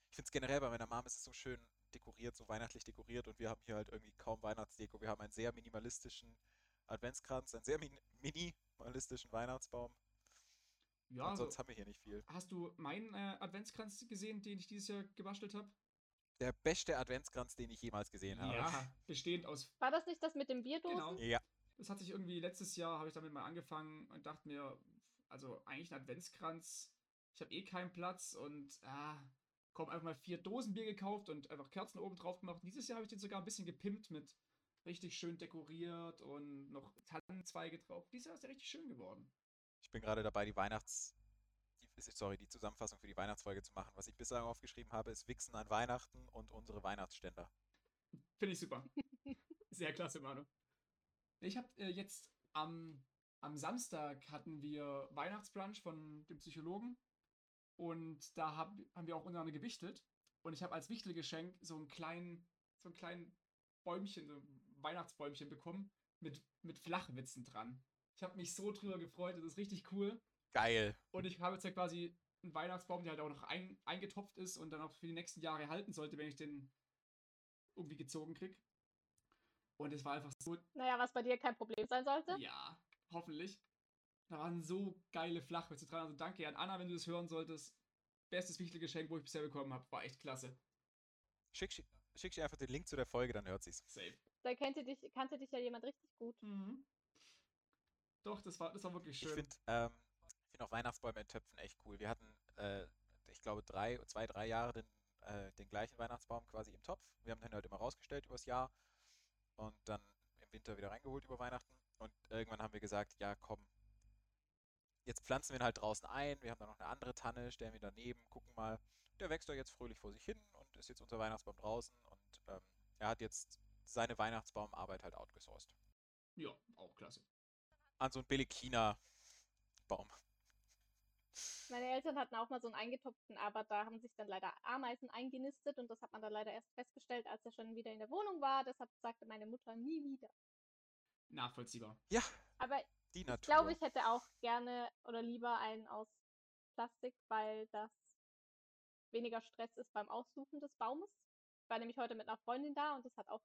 Ich finde es generell bei meiner Mom ist es so schön dekoriert, so weihnachtlich dekoriert und wir haben hier halt irgendwie kaum Weihnachtsdeko. Wir haben einen sehr minimalistischen Adventskranz, einen sehr min minimalistischen Weihnachtsbaum. Ja, und also, sonst haben wir hier nicht viel. hast du meinen äh, Adventskranz gesehen, den ich dieses Jahr gebastelt habe? Der beste Adventskranz, den ich jemals gesehen habe. Ja, bestehend aus. War das nicht das mit den Bierdosen? Genau. Ja, Das hat sich irgendwie letztes Jahr, habe ich damit mal angefangen und dachte mir, also eigentlich ein Adventskranz. Ich habe eh keinen Platz und ah, komm, einfach mal vier Dosen Bier gekauft und einfach Kerzen oben drauf gemacht. Und dieses Jahr habe ich den sogar ein bisschen gepimpt mit richtig schön dekoriert und noch Tannenzweige drauf. Dieses Jahr ist der richtig schön geworden. ich bin gerade dabei, die Weihnachts... Sorry, die Zusammenfassung für die Weihnachtsfolge zu machen. Was ich bislang aufgeschrieben habe, ist Wichsen an Weihnachten und unsere Weihnachtsständer. Finde ich super. Sehr klasse, Manu. Ich habe äh, jetzt am, am Samstag hatten wir Weihnachtsbrunch von dem Psychologen und da hab, haben wir auch untereinander gewichtelt und ich habe als Wichtelgeschenk so einen kleinen, so einen kleinen Bäumchen, so ein Weihnachtsbäumchen bekommen mit, mit Flachwitzen dran. Ich habe mich so drüber gefreut, das ist richtig cool. Geil. Und ich habe jetzt ja quasi einen Weihnachtsbaum, der halt auch noch ein, eingetopft ist und dann auch für die nächsten Jahre halten sollte, wenn ich den irgendwie gezogen krieg. Und es war einfach so, Naja, was bei dir kein Problem sein sollte. ja, hoffentlich. Da waren so geile Flachwitze dran. Also danke an Anna, wenn du das hören solltest. Bestes Wichtelgeschenk, wo ich bisher bekommen habe. War echt klasse. Schick, schick, schick ihr einfach den Link zu der Folge, dann hört sie's. Safe. Da kannte dich, kannte dich ja jemand richtig gut. Mhm. Doch, das war, das war wirklich Ich schön. finde ähm, ich find auch Weihnachtsbäume in Töpfen echt cool. Wir hatten, äh, ich glaube, drei, zwei, drei Jahre den, äh, den gleichen Weihnachtsbaum quasi im Topf. Wir haben den halt immer rausgestellt übers Jahr und dann im Winter wieder reingeholt über Weihnachten. Und irgendwann haben wir gesagt, ja komm, jetzt pflanzen wir ihn halt draußen ein. Wir haben dann noch eine andere Tanne, stellen wir daneben, gucken mal. Der wächst da jetzt fröhlich vor sich hin und ist jetzt unser Weihnachtsbaum draußen. Und ähm, er hat jetzt seine Weihnachtsbaumarbeit halt outgesourced. ja, auch klasse. An so einen Belekina-Baum. Meine Eltern hatten auch mal so einen eingetopften, aber da haben sich dann leider Ameisen eingenistet und das hat man dann leider erst festgestellt, als er schon wieder in der Wohnung war. Deshalb sagte meine Mutter nie wieder. Nachvollziehbar. Ja, Aber die ich Natur. glaube, ich hätte auch gerne oder lieber einen aus Plastik, weil das weniger Stress ist beim Aussuchen des Baumes. Ich war nämlich heute mit einer Freundin da und es hat auch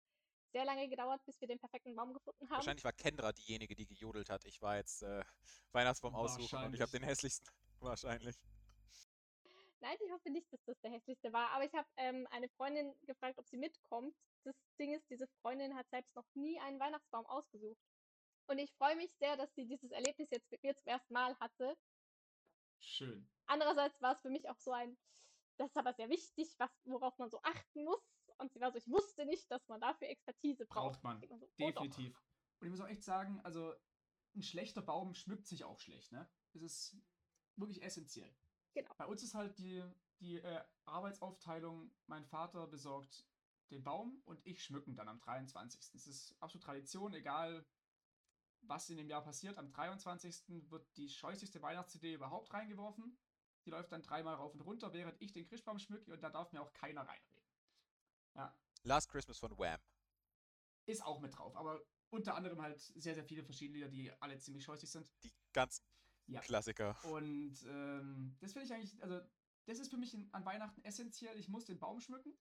sehr lange gedauert, bis wir den perfekten Baum gefunden haben. Wahrscheinlich war Kendra diejenige, die gejodelt hat. Ich war jetzt äh, Weihnachtsbaum aussuchen und ich habe den hässlichsten. Wahrscheinlich. Nein, ich hoffe nicht, dass das der hässlichste war. Aber ich habe ähm, eine Freundin gefragt, ob sie mitkommt. Das Ding ist, diese Freundin hat selbst noch nie einen Weihnachtsbaum ausgesucht. Und ich freue mich sehr, dass sie dieses Erlebnis jetzt mit mir zum ersten Mal hatte. Schön. Andererseits war es für mich auch so ein, das ist aber sehr wichtig, was, worauf man so achten muss. Und sie war so, ich wusste nicht, dass man dafür Expertise braucht. Braucht man. So, oh. Definitiv. Und ich muss auch echt sagen, also ein schlechter Baum schmückt sich auch schlecht, ne? Das ist wirklich essentiell. Genau. Bei uns ist halt die, die äh, Arbeitsaufteilung, mein Vater besorgt den Baum und ich schmücken dann am 23. Es ist absolut Tradition, egal was in dem Jahr passiert. Am 23. wird die scheußlichste Weihnachtsidee überhaupt reingeworfen. Die läuft dann dreimal rauf und runter, während ich den Christbaum schmücke und da darf mir auch keiner reinreden. Ja, Last Christmas von Wham. ist auch mit drauf, aber unter anderem halt sehr, sehr viele verschiedene Lieder, die alle ziemlich scheußlich sind. Die ganzen Ja. Klassiker. Und ähm, das finde ich eigentlich, also das ist für mich in, an Weihnachten essentiell. Ich muss den Baum schmücken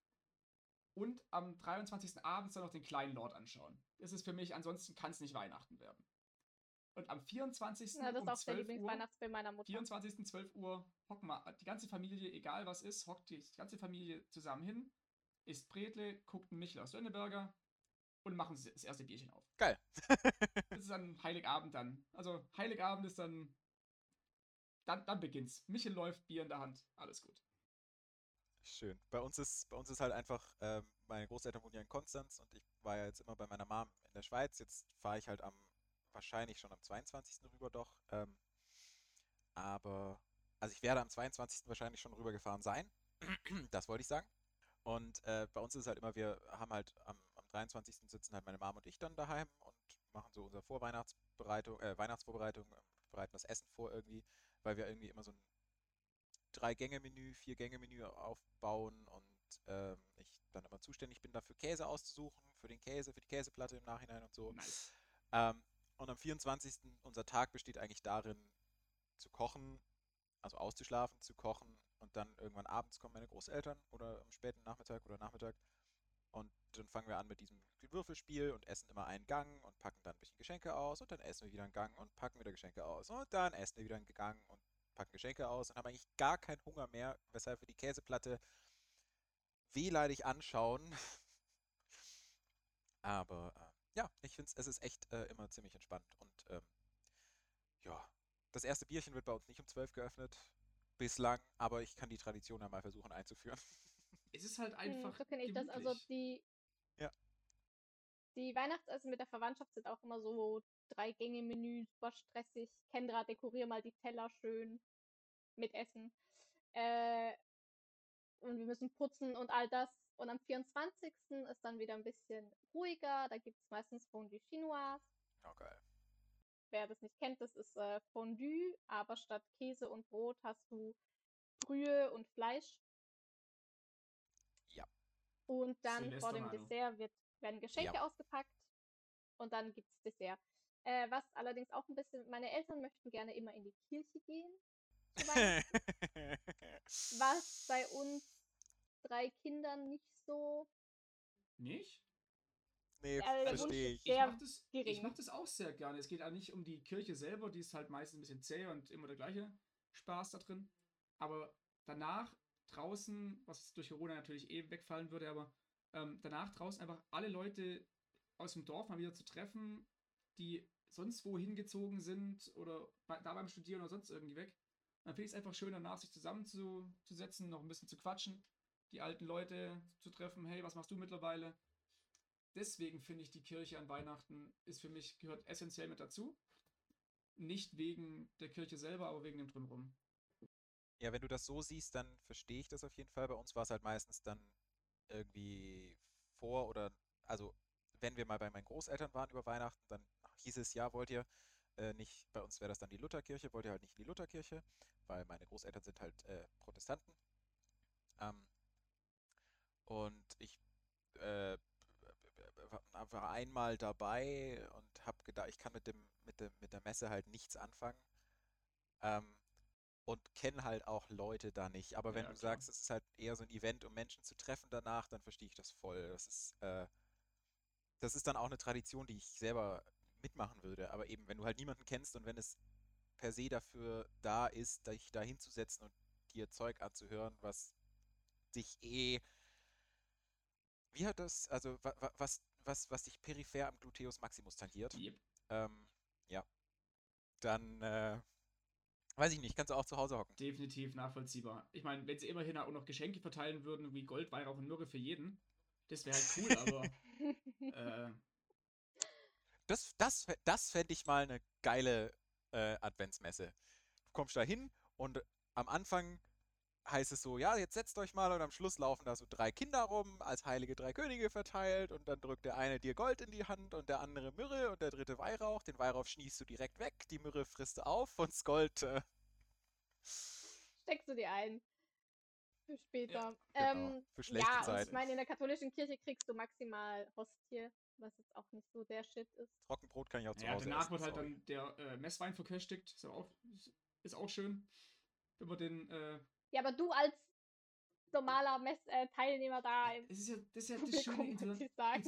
und am 23. abends dann noch den kleinen Lord anschauen. Das ist für mich, ansonsten kann es nicht Weihnachten werden. Und am 24. Ja, das ist um auch der 12 Uhr, Lieblingsweihnachtsfilm meiner Mutter. 24. 12 Uhr, hocken wir, die ganze Familie, egal was ist, hockt die ganze Familie zusammen hin, isst Bretle, guckt einen Michel aus Lönneberger und machen das das erste Bierchen auf. Geil. Das ist dann Heiligabend dann. Also Heiligabend ist dann. Dann, dann beginnt's. Michel läuft, Bier in der Hand. Alles gut. Schön. Bei uns ist, bei uns ist halt einfach, ähm, meine Großeltern wohnen ja in Konstanz und ich war ja jetzt immer bei meiner Mom in der Schweiz. Jetzt fahre ich halt am, wahrscheinlich schon am 22. rüber doch. Ähm, aber, also ich werde am 22. wahrscheinlich schon rübergefahren sein. das wollte ich sagen. Und äh, bei uns ist es halt immer, wir haben halt am, am 23. sitzen halt meine Mom und ich dann daheim und machen so unsere Vorweihnachtsbereitung, äh, Weihnachtsvorbereitung, äh, bereiten das Essen vor irgendwie, weil wir irgendwie immer so ein Drei-Gänge-Menü, Vier-Gänge-Menü aufbauen und ähm, ich dann immer zuständig bin, dafür Käse auszusuchen, für den Käse, für die Käseplatte im Nachhinein und so. Nice. Ähm, und am 24. unser Tag besteht eigentlich darin, zu kochen, also auszuschlafen, zu kochen und dann irgendwann abends kommen meine Großeltern oder am späten Nachmittag oder Nachmittag und dann fangen wir an mit diesem Würfelspiel und essen immer einen Gang und packen dann ein bisschen Geschenke aus und dann essen wir wieder einen Gang und packen wieder Geschenke aus und dann essen wir wieder einen Gang und packen Geschenke aus und haben eigentlich gar keinen Hunger mehr, weshalb wir die Käseplatte wehleidig anschauen. Aber äh, ja, ich finde es ist echt äh, immer ziemlich entspannt und ähm, ja, das erste Bierchen wird bei uns nicht um 12 geöffnet, bislang, aber ich kann die Tradition ja mal versuchen einzuführen. Es ist halt Hm, einfach. so kenne ich das. Also gemütlich. die, Ja. die Weihnachtsessen mit der Verwandtschaft sind auch immer so drei Gänge Menü, super stressig. Kendra, dekorier mal die Teller schön mit Essen. Äh, und wir müssen putzen und all das. Und am 24. ist dann wieder ein bisschen ruhiger. Da gibt es meistens Fondue Chinoise. Oh, geil. Wer das nicht kennt, das ist äh, Fondue, aber statt Käse und Brot hast du Brühe und Fleisch. Und dann vor dem. Dessert wird, werden Geschenke Ja. ausgepackt und dann gibt es Dessert. Äh, was allerdings auch ein bisschen, meine Eltern möchten gerne immer in die Kirche gehen. was bei uns drei Kindern nicht so. Nicht? nee, Wunsch verstehe ich. Ich sehr mach, das, ich mach das auch sehr gerne. Es geht auch nicht um die Kirche selber, die ist halt meistens ein bisschen zäh und immer der gleiche Spaß da drin. Aber danach draußen, was durch Corona natürlich eh wegfallen würde, aber ähm, danach draußen einfach alle Leute aus dem Dorf mal wieder zu treffen, die sonst wo hingezogen sind oder bei, da beim Studieren oder sonst irgendwie weg. Dann finde ich es einfach schön, danach sich zusammenzusetzen, noch ein bisschen zu quatschen, die alten Leute zu treffen. Hey, was machst du mittlerweile? deswegen finde ich die Kirche an Weihnachten ist für mich gehört essentiell mit dazu. Nicht wegen der Kirche selber, aber wegen dem Drumherum. Ja, wenn du das so siehst, dann verstehe ich das auf jeden Fall. Bei uns war es halt meistens dann irgendwie vor oder, also wenn wir mal bei meinen Großeltern waren über Weihnachten, dann hieß es, ja, wollt ihr äh, nicht, bei uns wäre das dann die Lutherkirche, wollt ihr halt nicht in die Lutherkirche, weil meine Großeltern sind halt äh, Protestanten. Ähm, und ich äh, war einmal dabei und habe gedacht, ich kann mit dem, mit dem, mit der Messe halt nichts anfangen. Ähm, und kenne halt auch Leute da nicht. Aber wenn Ja, du klar. sagst, es ist halt eher so ein Event, um Menschen zu treffen danach, dann verstehe ich das voll. Das ist, äh, das ist dann auch eine Tradition, die ich selber mitmachen würde. Aber eben, wenn du halt niemanden kennst und wenn es per se dafür da ist, dich da hinzusetzen und dir Zeug anzuhören, was dich eh. Wie hat das, also wa, wa, was, was, was dich peripher am Gluteus Maximus tangiert, Yep. ähm, ja, dann äh, weiß ich nicht, kannst du auch zu Hause hocken. Definitiv nachvollziehbar. Ich meine, wenn sie immerhin auch noch Geschenke verteilen würden, wie Gold, Weihrauch und Myrrhe für jeden, das wäre halt cool, aber äh, Das, das, das fände ich mal eine geile äh, Adventsmesse. Du kommst da hin und am Anfang heißt es so, ja, jetzt setzt euch mal und am Schluss laufen da so drei Kinder rum, als heilige drei Könige verteilt und dann drückt der eine dir Gold in die Hand und der andere Myrrhe und der dritte Weihrauch. Den Weihrauch schnießt du direkt weg, die Myrrhe frisst du auf und das Gold, äh, Steckst du dir ein. Für später. genau, ähm, für schlechte ja, und ich meine, in der katholischen Kirche kriegst du maximal Hostie, was jetzt auch nicht so der Shit ist. Trockenbrot kann ich auch zu ja, Hause danach essen, wird halt sorry. dann der äh, Messwein verköstigt. Ist auch, ist auch schön. Wenn man den. Äh, Ja, aber du als normaler Mess äh, Teilnehmer da im es ist ja, das ist ja das Schöne in so, einer,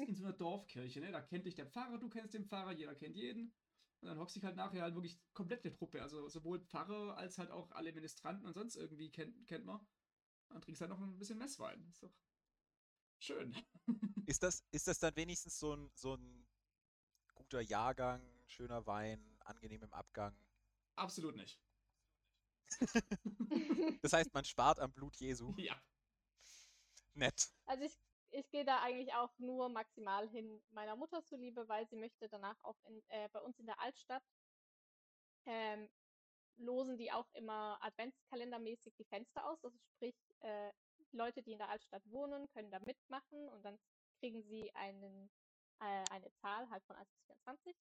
in, so einer Dorfkirche, ne? Da kennt dich der Pfarrer, du kennst den Pfarrer, jeder kennt jeden. Und dann hockst dich halt nachher halt wirklich komplett eine Truppe. Also sowohl Pfarrer als halt auch alle Ministranten und sonst irgendwie kennt, kennt man. Und dann trinkst halt noch ein bisschen Messwein. Ist doch schön. Ist das, ist das dann wenigstens so ein, so ein guter Jahrgang, schöner Wein, angenehm im Abgang? Absolut nicht. Das heißt, man spart am Blut Jesu. Ja. Nett. Also ich, ich gehe da eigentlich auch nur maximal hin meiner Mutter zuliebe, weil sie möchte danach auch in, äh, bei uns in der Altstadt ähm, losen die auch immer adventskalendermäßig die Fenster aus. Also sprich, äh, Leute, die in der Altstadt wohnen, können da mitmachen und dann kriegen sie einen, äh, eine Zahl halt von 1 bis 24.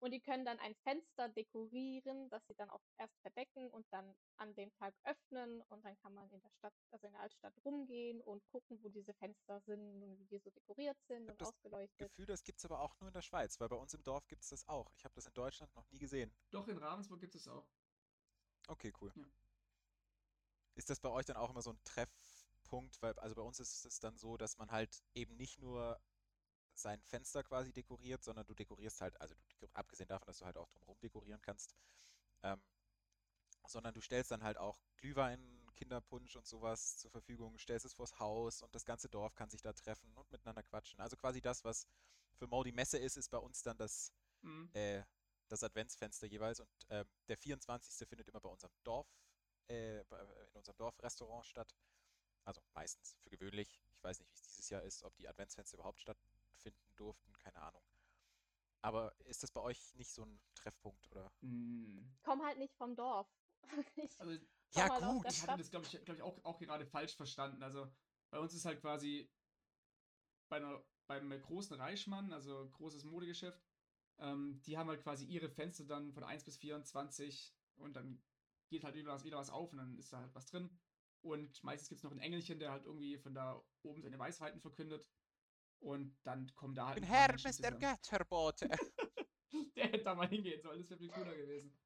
Und die können dann ein Fenster dekorieren, das sie dann auch erst verdecken und dann an dem Tag öffnen. Und dann kann man in der Stadt, also in der Altstadt rumgehen und gucken, wo diese Fenster sind und wie die so dekoriert sind Ich und das ausgeleuchtet. Gefühl, das gibt es aber auch nur in der Schweiz, weil bei uns im Dorf gibt es das auch. Ich habe das in Deutschland noch nie gesehen. Doch, in Ravensburg gibt es auch. Okay, cool. Ja. Ist das bei euch dann auch immer so ein Treffpunkt? Weil, also bei uns ist es dann so, dass man halt eben nicht nur sein Fenster quasi dekoriert, sondern du dekorierst halt, also du, abgesehen davon, dass du halt auch drumherum dekorieren kannst, ähm, sondern du stellst dann halt auch Glühwein, Kinderpunsch und sowas zur Verfügung, stellst es vors Haus und das ganze Dorf kann sich da treffen und miteinander quatschen. Also quasi das, was für Mo die Messe ist, ist bei uns dann das Mhm. äh, das Adventsfenster jeweils und ähm, der 24. findet immer bei unserem Dorf, äh, in unserem Dorfrestaurant statt. Also meistens, für gewöhnlich. Ich weiß nicht, wie es dieses Jahr ist, ob die Adventsfenster überhaupt stattfinden durften, keine Ahnung. Aber ist das bei euch nicht so ein Treffpunkt oder? Mhm. Komm halt nicht vom Dorf. Ich Also, Ja, halt gut. ich hatte das, glaube ich, glaub ich auch, auch gerade falsch verstanden. Also, bei uns ist halt quasi bei einer, beim großen Reichmann, also großes Modegeschäft, ähm, die haben halt quasi ihre Fenster dann von 1 bis 24 und dann geht halt wieder was, wieder was auf und dann ist da halt was drin. Und meistens gibt es noch ein Engelchen, der halt irgendwie von da oben seine Weisheiten verkündet. Und dann kommen da halt. ein Menschen zusammen. Götterbote. Der hätte da mal hingehen sollen, das wäre viel cooler gewesen.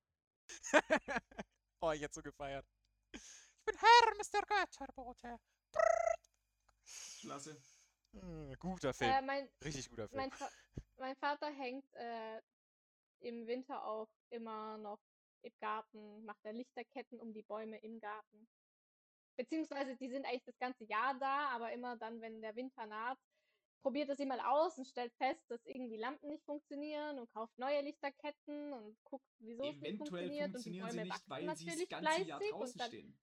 oh, ich hätte so gefeiert. Ich bin Herr, Mr. Götterbote. Klasse. Äh, guter Film. Äh, mein, Richtig guter Film. mein, Va mein Vater hängt äh, im Winter auch immer noch im Garten, macht er Lichterketten um die Bäume im Garten. Beziehungsweise die sind eigentlich das ganze Jahr da, aber immer dann, wenn der Winter naht, probiert er sie mal aus und stellt fest, dass irgendwie Lampen nicht funktionieren und kauft neue Lichterketten und guckt, wieso es nicht Eventuell funktioniert. Und die funktionieren sie Bäume nicht, weil sie das ganze Jahr draußen dann, stehen.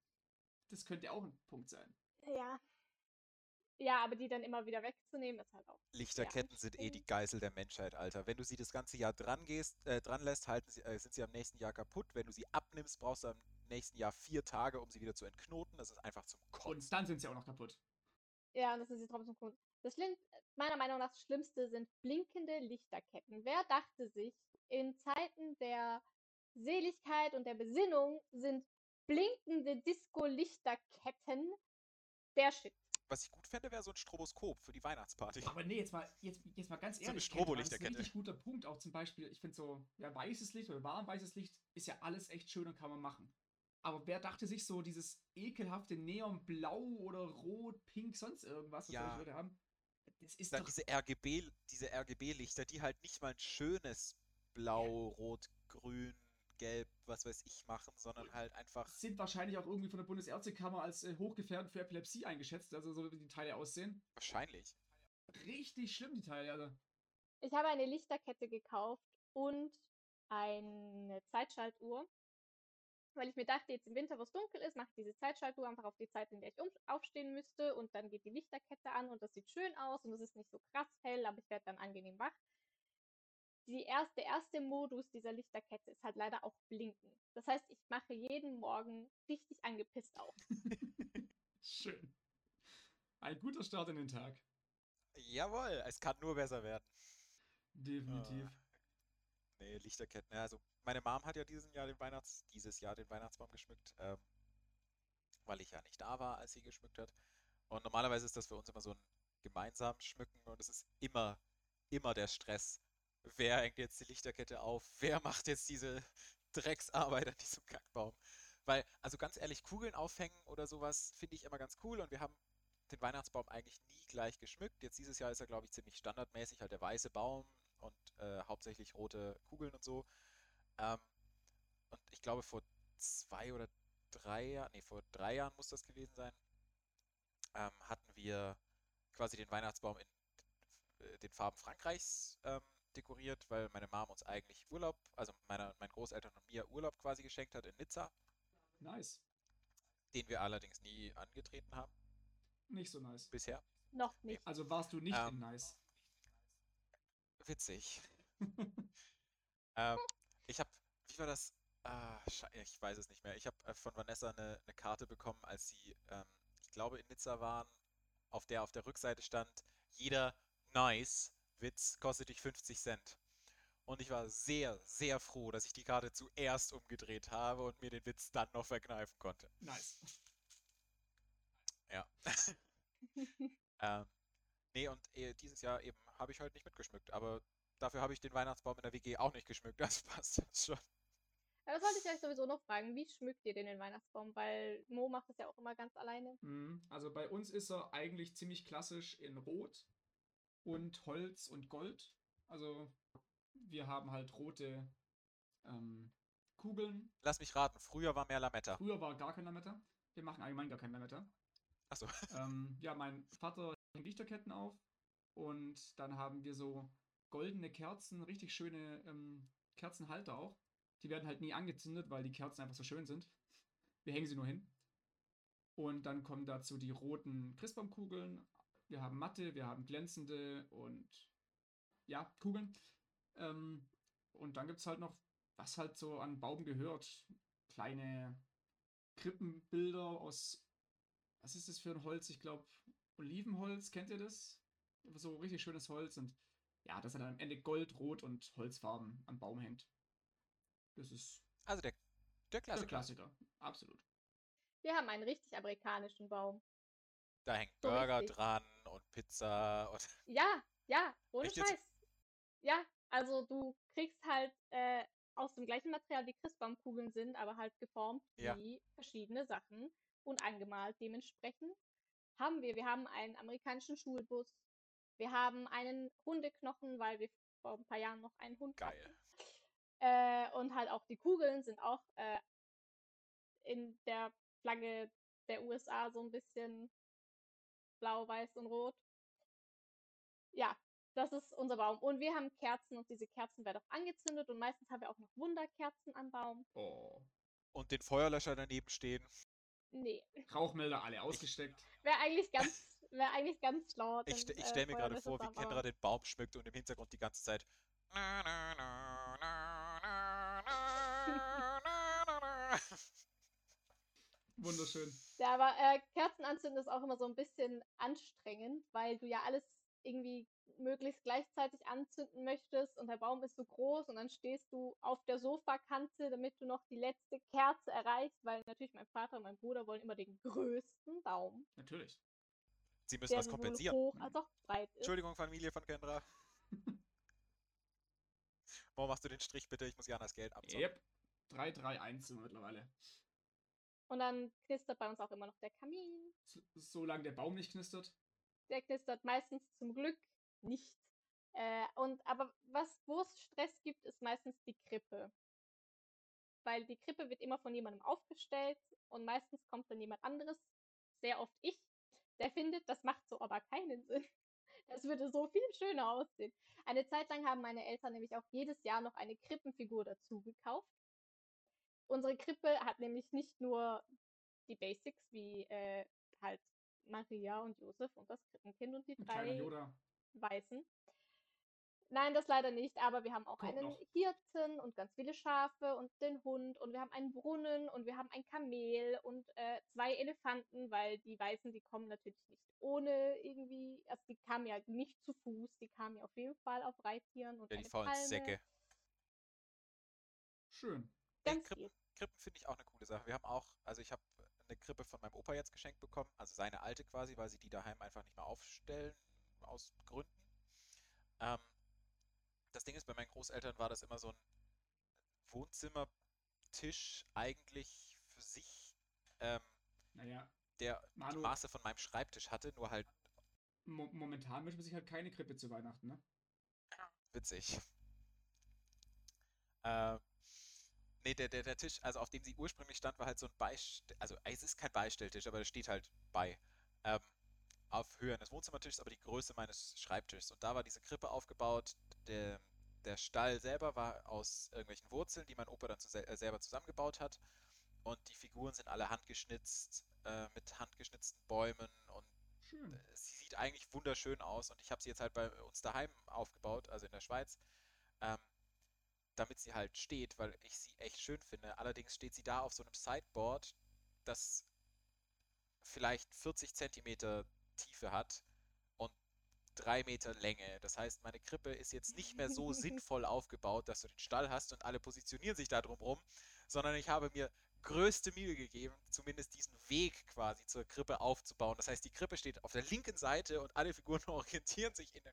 Das könnte auch ein Punkt sein. Ja. Ja, aber die dann immer wieder wegzunehmen, ist halt auch Lichterketten sind eh die. Geißel der Menschheit, Alter. Wenn du sie das ganze Jahr dran gehst, äh, dran lässt, halten sie, äh, sind sie am nächsten Jahr kaputt. Wenn du sie abnimmst, brauchst du am nächsten Jahr vier Tage, um sie wieder zu entknoten. Das ist einfach zum Kotzen. Und dann sind sie auch noch kaputt. Ja, und das ist sie trotzdem cool. Das meiner Meinung nach das Schlimmste sind blinkende Lichterketten. Wer dachte sich, in Zeiten der Seligkeit und der Besinnung sind blinkende Disco-Lichterketten der Shit. Was ich gut fände, wäre so ein Stroboskop für die Weihnachtsparty. Aber nee, jetzt mal, jetzt, jetzt mal ganz So eine ehrlich. Kendra, Das ist ein Strobolichterkette. richtig guter Punkt. Auch zum Beispiel, ich finde so, ja, weißes Licht oder warm weißes Licht ist ja alles echt schön und kann man machen. Aber wer dachte sich so, dieses ekelhafte Neonblau oder Rot, Pink, sonst irgendwas, was Ja. Leute haben? Das ist Dann doch. diese RGB, diese RGB-Lichter, die halt nicht mal ein schönes Blau, Rot, Grün, Gelb, was weiß ich machen, sondern halt einfach. sind wahrscheinlich auch irgendwie von der Bundesärztekammer als äh, hochgefährdet für Epilepsie eingeschätzt, also so wie die Teile aussehen. Wahrscheinlich. Richtig schlimm, die Teile, also. Ich habe eine Lichterkette gekauft und eine Zeitschaltuhr, weil ich mir dachte, jetzt im Winter, wo es dunkel ist, mache ich diese Zeitschaltuhr einfach auf die Zeit, in der ich um aufstehen müsste und dann geht die Lichterkette an und das sieht schön aus und es ist nicht so krass hell, aber ich werde dann angenehm wach. Die erste, der erste Modus dieser Lichterkette ist halt leider auch blinken. Das heißt, ich mache jeden Morgen richtig angepisst auf. Schön. Ein guter Start in den Tag. Jawohl, es kann nur besser werden. Definitiv. Ah. Nee, Lichterketten. Also meine Mom hat ja diesen Jahr den Weihnachts, dieses Jahr den Weihnachtsbaum geschmückt, ähm, weil ich ja nicht da war, als sie geschmückt hat. Und normalerweise ist das für uns immer so ein gemeinsames Schmücken und es ist immer, immer der Stress. Wer hängt jetzt die Lichterkette auf? Wer macht jetzt diese Drecksarbeit an diesem Kackbaum? Weil, also ganz ehrlich, Kugeln aufhängen oder sowas finde ich immer ganz cool und wir haben den Weihnachtsbaum eigentlich nie gleich geschmückt. Jetzt dieses Jahr ist er, glaube ich, ziemlich standardmäßig, halt der weiße Baum und äh, hauptsächlich rote Kugeln und so. Ähm, und ich glaube, vor zwei oder drei Jahren, nee, vor drei Jahren muss das gewesen sein, ähm, hatten wir quasi den Weihnachtsbaum in äh, den Farben Frankreichs ähm, dekoriert, weil meine Mom uns eigentlich Urlaub, also meine, meinen Großeltern und mir Urlaub quasi geschenkt hat in Nizza, Nice. den wir allerdings nie angetreten haben Nicht so nice. bisher. Noch nicht. Also warst du nicht Ähm, in nice. Witzig. ähm, ich habe, wie war das? Ah, ich weiß es nicht mehr. Ich habe äh, von Vanessa eine, eine Karte bekommen, als sie, ähm, ich glaube, in Nizza waren, auf der auf der Rückseite stand, jeder nice Witz kostet dich 50 Cent. Und ich war sehr, sehr froh, dass ich die Karte zuerst umgedreht habe und mir den Witz dann noch verkneifen konnte. Nice. Ja. ähm, nee, und äh, dieses Jahr eben habe ich heute nicht mitgeschmückt, aber dafür habe ich den Weihnachtsbaum in der WG auch nicht geschmückt. Das passt schon. Ja, das wollte ich euch sowieso noch fragen. Wie schmückt ihr denn den Weihnachtsbaum? Weil Mo macht das ja auch immer ganz alleine. Mhm. Also bei uns ist er eigentlich ziemlich klassisch in Rot und Holz und Gold. Also wir haben halt rote ähm, Kugeln. Lass mich raten, früher war mehr Lametta. Früher war gar kein Lametta. Wir machen allgemein gar kein Lametta. Achso. Ähm, ja, mein Vater hängt Lichterketten auf und dann haben wir so goldene Kerzen, richtig schöne ähm, Kerzenhalter auch. Die werden halt nie angezündet, weil die Kerzen einfach so schön sind. Wir hängen sie nur hin. Und dann kommen dazu die roten Christbaumkugeln. Wir haben matte, wir haben glänzende und ja, Kugeln. Ähm, und dann gibt es halt noch, was halt so an Baum gehört. Kleine Krippenbilder aus, was ist das für ein Holz? Ich glaube, Olivenholz, kennt ihr das? So richtig schönes Holz und ja, das hat dann am Ende Gold, Rot und Holzfarben am Baum hängt. Das ist Also der, der der Klassiker. Klassiker. Absolut. Wir haben einen richtig amerikanischen Baum. Da hängt So Burger richtig. dran und Pizza und Ja, ja, ohne Echt jetzt? Scheiß. Ja, also du kriegst halt äh, aus dem gleichen Material wie Christbaumkugeln sind, aber halt geformt Ja. wie verschiedene Sachen und angemalt. Dementsprechend haben wir, wir haben einen amerikanischen Schulbus, wir haben einen Hundeknochen, weil wir vor ein paar Jahren noch einen Hund geil. hatten. Äh, und halt auch die Kugeln sind auch äh, in der Flagge der USA so ein bisschen blau, weiß und rot. Ja, das ist unser Baum. Und wir haben Kerzen und diese Kerzen werden auch angezündet und meistens haben wir auch noch Wunderkerzen am Baum. Oh. Und den Feuerlöscher daneben stehen. Nee, Rauchmelder alle ausgesteckt. wäre eigentlich ganz, wäre eigentlich ganz schlau. Ich, st ich äh, stelle mir gerade vor, wie Kendra den Baum schmückt und im Hintergrund die ganze Zeit. Wunderschön. Ja, aber äh, Kerzen anzünden ist auch immer so ein bisschen anstrengend, weil du ja alles irgendwie möglichst gleichzeitig anzünden möchtest und der Baum ist so groß und dann stehst du auf der Sofakante, damit du noch die letzte Kerze erreichst, weil natürlich mein Vater und mein Bruder wollen immer den größten Baum, Natürlich. Sie müssen der was kompensieren. hoch als auch breit ist. Entschuldigung, Familie von Kendra. Mo, machst du den Strich bitte? Ich muss Janas Geld abzocken. Yep. 3-3-1 sind wir mittlerweile. Und dann knistert bei uns auch immer noch der Kamin. So, solange der Baum nicht knistert. Der knistert meistens zum Glück nicht. Äh, und aber was, wo es Stress gibt, ist meistens die Krippe. Weil die Krippe wird immer von jemandem aufgestellt und meistens kommt dann jemand anderes, sehr oft ich, der findet, das macht so aber keinen Sinn. Das würde so viel schöner aussehen. Eine Zeit lang haben meine Eltern nämlich auch jedes Jahr noch eine Krippenfigur dazu gekauft. Unsere Krippe hat nämlich nicht nur die Basics wie äh, halt Maria und Josef und das Krippenkind und die drei. Weißen. Nein, das leider nicht, aber wir haben auch Kommt einen noch. Hirten und ganz viele Schafe und den Hund und wir haben einen Brunnen und wir haben ein Kamel und äh, zwei Elefanten, weil die Weißen, die kommen natürlich nicht ohne irgendwie, also die kamen ja nicht zu Fuß, die kamen ja auf jeden Fall auf Reittieren und Ja, die eine faulen Palme. Säcke. Schön. Ganz Krippen. Krippen finde ich auch eine coole Sache. Wir haben auch, also ich habe eine Krippe von meinem Opa jetzt geschenkt bekommen, also seine alte quasi, weil sie die daheim einfach nicht mehr aufstellen, aus Gründen. Ähm, das Ding ist, bei meinen Großeltern war das immer so ein Wohnzimmertisch eigentlich für sich, ähm, Naja, der die Manu, Maße von meinem Schreibtisch hatte, nur halt mo momentan wünscht man sich halt keine Krippe zu Weihnachten, ne? witzig. Äh, nee, der, der, der Tisch, also auf dem sie ursprünglich stand, war halt so ein Beistell, also es ist kein Beistelltisch, aber der steht halt bei. Ähm, auf Höhe eines Wohnzimmertischs, aber die Größe meines Schreibtischs. Und da war diese Krippe aufgebaut. Der, der Stall selber war aus irgendwelchen Wurzeln, die mein Opa dann zu, äh, selber zusammengebaut hat. Und die Figuren sind alle handgeschnitzt, äh, mit handgeschnitzten Bäumen und Schön. äh, sie sieht eigentlich wunderschön aus und ich habe sie jetzt halt bei uns daheim aufgebaut, also in der Schweiz, ähm, damit sie halt steht, weil ich sie echt schön finde. Allerdings steht sie da auf so einem Sideboard, das vielleicht 40 Zentimeter Tiefe hat und drei Meter Länge. Das heißt, meine Krippe ist jetzt nicht mehr so sinnvoll aufgebaut, dass du den Stall hast und alle positionieren sich da drum rum, sondern ich habe mir größte Mühe gegeben, zumindest diesen Weg quasi zur Krippe aufzubauen. Das heißt, die Krippe steht auf der linken Seite und alle Figuren orientieren sich in,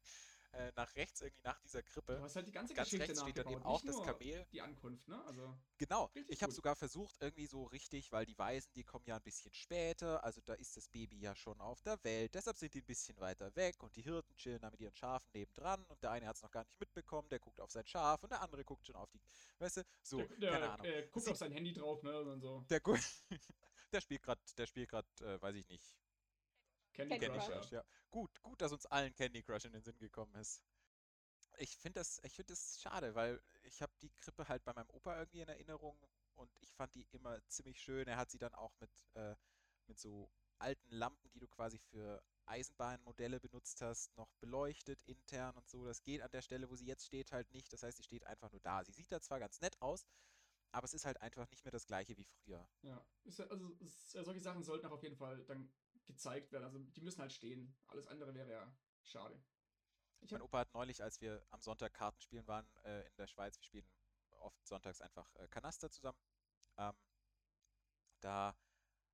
äh, nach rechts irgendwie nach dieser Krippe. Du hast halt die ganze Ganz Geschichte rechts steht dann eben auch das Kamel. Die Ankunft, ne? Also, Genau, ich habe sogar versucht, irgendwie so richtig, weil die Weißen, die kommen ja ein bisschen später, also da ist das Baby ja schon auf der Welt, deshalb sind die ein bisschen weiter weg und die Hirten chillen da mit ihren Schafen nebendran und der eine hat es noch gar nicht mitbekommen, der guckt auf sein Schaf und der andere guckt schon auf die, weißt du, so, der, der keine Ahnung. Äh, guckt Sie- auf sein Handy drauf, ne? Und so. Der, der spielt gerade, der spielt gerade, äh, weiß ich nicht, Candy, Candy Crush, Crush. ja. ja. Gut, gut, dass uns allen Candy Crush in den Sinn gekommen ist. Ich finde das, ich finde das schade, weil ich habe die Krippe halt bei meinem Opa irgendwie in Erinnerung und ich fand die immer ziemlich schön. Er hat sie dann auch mit, äh, mit so alten Lampen, die du quasi für Eisenbahnmodelle benutzt hast, noch beleuchtet intern und so. Das geht an der Stelle, wo sie jetzt steht, halt nicht. Das heißt, sie steht einfach nur da. Sie sieht da zwar ganz nett aus, aber es ist halt einfach nicht mehr das gleiche wie früher. Ja, also solche Sachen sollten auch auf jeden Fall dann gezeigt werden. Also die müssen halt stehen. Alles andere wäre ja schade. Ich Mein Opa hat neulich, als wir am Sonntag Karten spielen waren äh, in der Schweiz, wir spielen oft sonntags einfach äh, Kanaster zusammen, ähm, da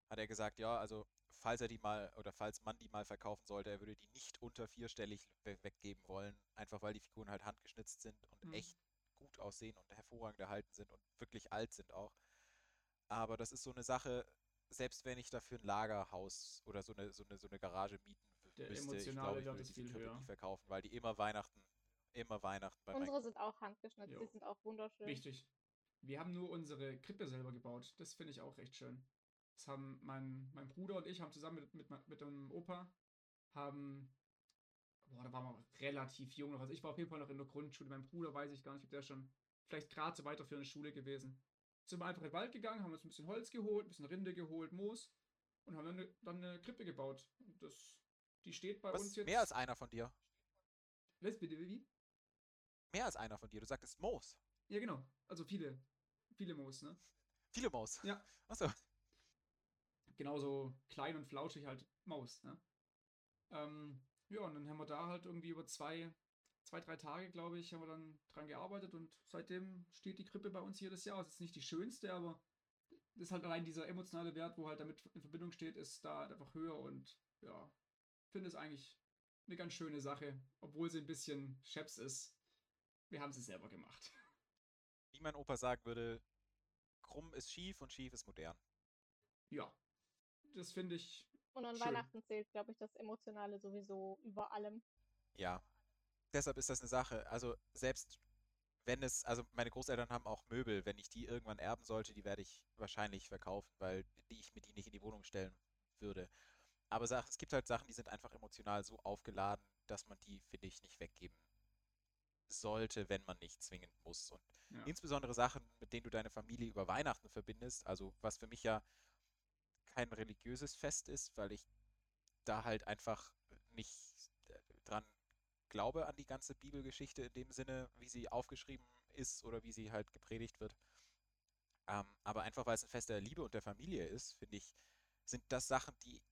hat er gesagt, ja, also falls er die mal oder falls man die mal verkaufen sollte, er würde die nicht unter vierstellig we weggeben wollen, einfach weil die Figuren halt handgeschnitzt sind und Mhm. echt gut aussehen und hervorragend erhalten sind und wirklich alt sind auch. Aber das ist so eine Sache, selbst wenn ich dafür ein Lagerhaus oder so eine, so eine, so eine Garage mieten Der müsste, ich glaube, ich würde Krippe höher. nie verkaufen, weil die immer Weihnachten, immer Weihnachten bei Unsere sind auch handgeschnitzt, Jo. die sind auch wunderschön. Richtig. Wir haben nur unsere Krippe selber gebaut. Das finde ich auch recht schön. Das haben mein, mein Bruder und ich haben zusammen mit, mit, mit dem Opa haben. Boah, da waren wir relativ jung noch. Also ich war auf jeden Fall noch in der Grundschule. Mein Bruder weiß ich gar nicht, ob der schon vielleicht gerade so weiterführende Schule gewesen. Sind wir einfach in den Wald gegangen, haben uns ein bisschen Holz geholt, ein bisschen Rinde geholt, Moos und haben dann eine, dann eine Krippe gebaut. Und das, die steht bei Was? uns jetzt. Mehr als einer von dir. Was bitte, wie? Mehr als einer von dir. Du sagtest Moos. Ja, genau. Also viele, viele Moos, ne? Viele Moos. Ja. Achso. genauso klein und flauschig halt Maus, ne? Ähm, ja, und dann haben wir da halt irgendwie über zwei, zwei, drei Tage, glaube ich, haben wir dann dran gearbeitet und seitdem steht die Krippe bei uns jedes Jahr. Es ist nicht die schönste, aber das ist halt allein dieser emotionale Wert, wo halt damit in Verbindung steht, ist da halt einfach höher und ja, finde es eigentlich eine ganz schöne Sache, obwohl sie ein bisschen scheps ist. Wir haben sie selber gemacht. Wie mein Opa sagen würde, krumm ist schief und schief ist modern. Ja, das finde ich Und an Schön. Weihnachten zählt, glaube ich, das Emotionale sowieso über allem. Ja. Deshalb ist das eine Sache. Also selbst wenn es, also meine Großeltern haben auch Möbel, wenn ich die irgendwann erben sollte, die werde ich wahrscheinlich verkaufen, weil die ich mir die nicht in die Wohnung stellen würde. Aber es gibt halt Sachen, die sind einfach emotional so aufgeladen, dass man die, finde ich, nicht weggeben sollte, wenn man nicht zwingend muss. Und ja. insbesondere Sachen, mit denen du deine Familie über Weihnachten verbindest, also was für mich ja kein religiöses Fest ist, weil ich da halt einfach nicht glaube an die ganze Bibelgeschichte in dem Sinne, wie sie aufgeschrieben ist oder wie sie halt gepredigt wird. Ähm, aber einfach weil es ein Fest der Liebe und der Familie ist, finde ich, sind das Sachen, die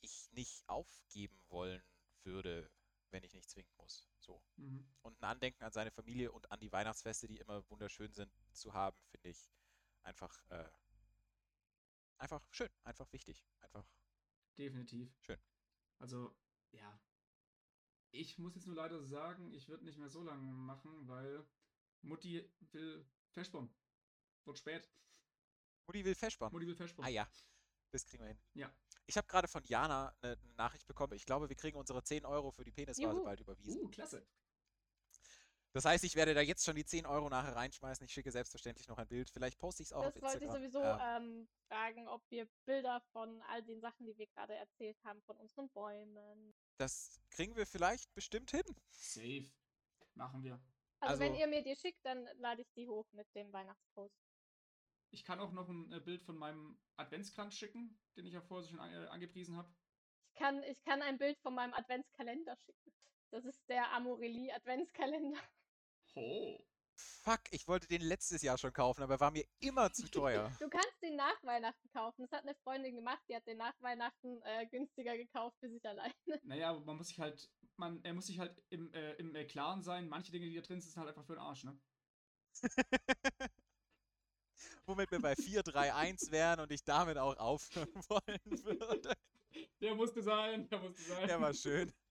ich nicht aufgeben wollen würde, wenn ich nicht zwingen muss. So. Mhm. Und ein Andenken an seine Familie und an die Weihnachtsfeste, die immer wunderschön sind, zu haben, finde ich einfach, äh, einfach schön, einfach wichtig, einfach Definitiv. Schön. Also, ja. Ich muss jetzt nur leider sagen, ich würde nicht mehr so lange machen, weil Mutti will Feschbomb. Wird spät. Mutti will Feschborn. Mutti will Feschbomb. Ah ja, das kriegen wir hin. Ja. Ich habe gerade von Jana eine Nachricht bekommen. Ich glaube, wir kriegen unsere 10 Euro für die Penisvase bald überwiesen. Uh, klasse. Das heißt, ich werde da jetzt schon die 10 Euro nachher reinschmeißen. Ich schicke selbstverständlich noch ein Bild. Vielleicht poste ich es auch Das auf wollte ich Instagram. sowieso Ähm, ähm, fragen, ob wir Bilder von all den Sachen, die wir gerade erzählt haben, von unseren Bäumen. das kriegen wir vielleicht bestimmt hin. Safe. Machen wir. Also, wenn Also- ihr mir die schickt, dann lade ich die hoch mit dem Weihnachtspost. Ich kann auch noch ein äh, Bild von meinem Adventskranz schicken, den ich ja vorher schon an, angepriesen habe. Ich kann, ich kann ein Bild von meinem Adventskalender schicken. Das ist der Amorelie Adventskalender. Oh. Fuck, ich wollte den letztes Jahr schon kaufen, aber er war mir immer zu teuer. Du kannst den nach Weihnachten kaufen. Das hat eine Freundin gemacht, die hat den nach Weihnachten äh, günstiger gekauft für sich alleine. Naja, man muss sich halt man, er muss sich halt im, äh, im äh, Klaren sein, manche Dinge, die da drin sind, sind halt einfach für den Arsch, ne? Womit wir bei 4-3-1 wären und ich damit auch aufhören wollen würde. Der musste sein, der musste sein. Der war schön.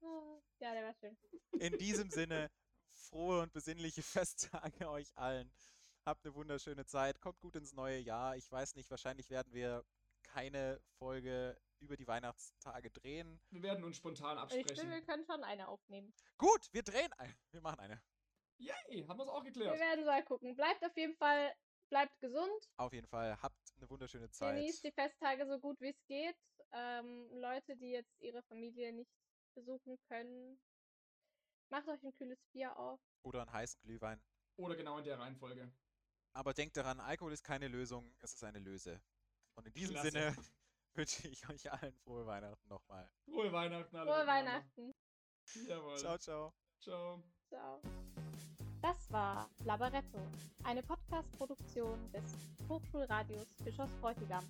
Ja, der war schön. In diesem Sinne, frohe und besinnliche Festtage euch allen. Habt eine wunderschöne Zeit. Kommt gut ins neue Jahr. Ich weiß nicht, wahrscheinlich werden wir keine Folge über die Weihnachtstage drehen. Wir werden uns spontan Ich finde, absprechen. wir können schon eine aufnehmen. Gut, wir drehen eine. Wir machen eine. Yay, haben wir es auch Wir geklärt. werden mal gucken. Bleibt auf jeden Fall, bleibt gesund. Auf jeden Fall. Habt eine wunderschöne Zeit. Genießt die Festtage so gut wie es geht. Ähm, Leute, die jetzt ihre Familie nicht besuchen können, macht euch ein kühles Bier auf. Oder einen heißen Glühwein. Oder genau in der Reihenfolge. Aber denkt daran, Alkohol ist keine Lösung, es ist eine Löse. Und in diesem Klasse. Sinne wünsche ich euch allen frohe Weihnachten nochmal. Frohe Weihnachten alle. Frohe. Weihnachten. Jawohl. Ciao, ciao. Ciao. Ciao. Das war Labaretto, eine Podcast-Produktion des Hochschulradios Bischofsbräutigam.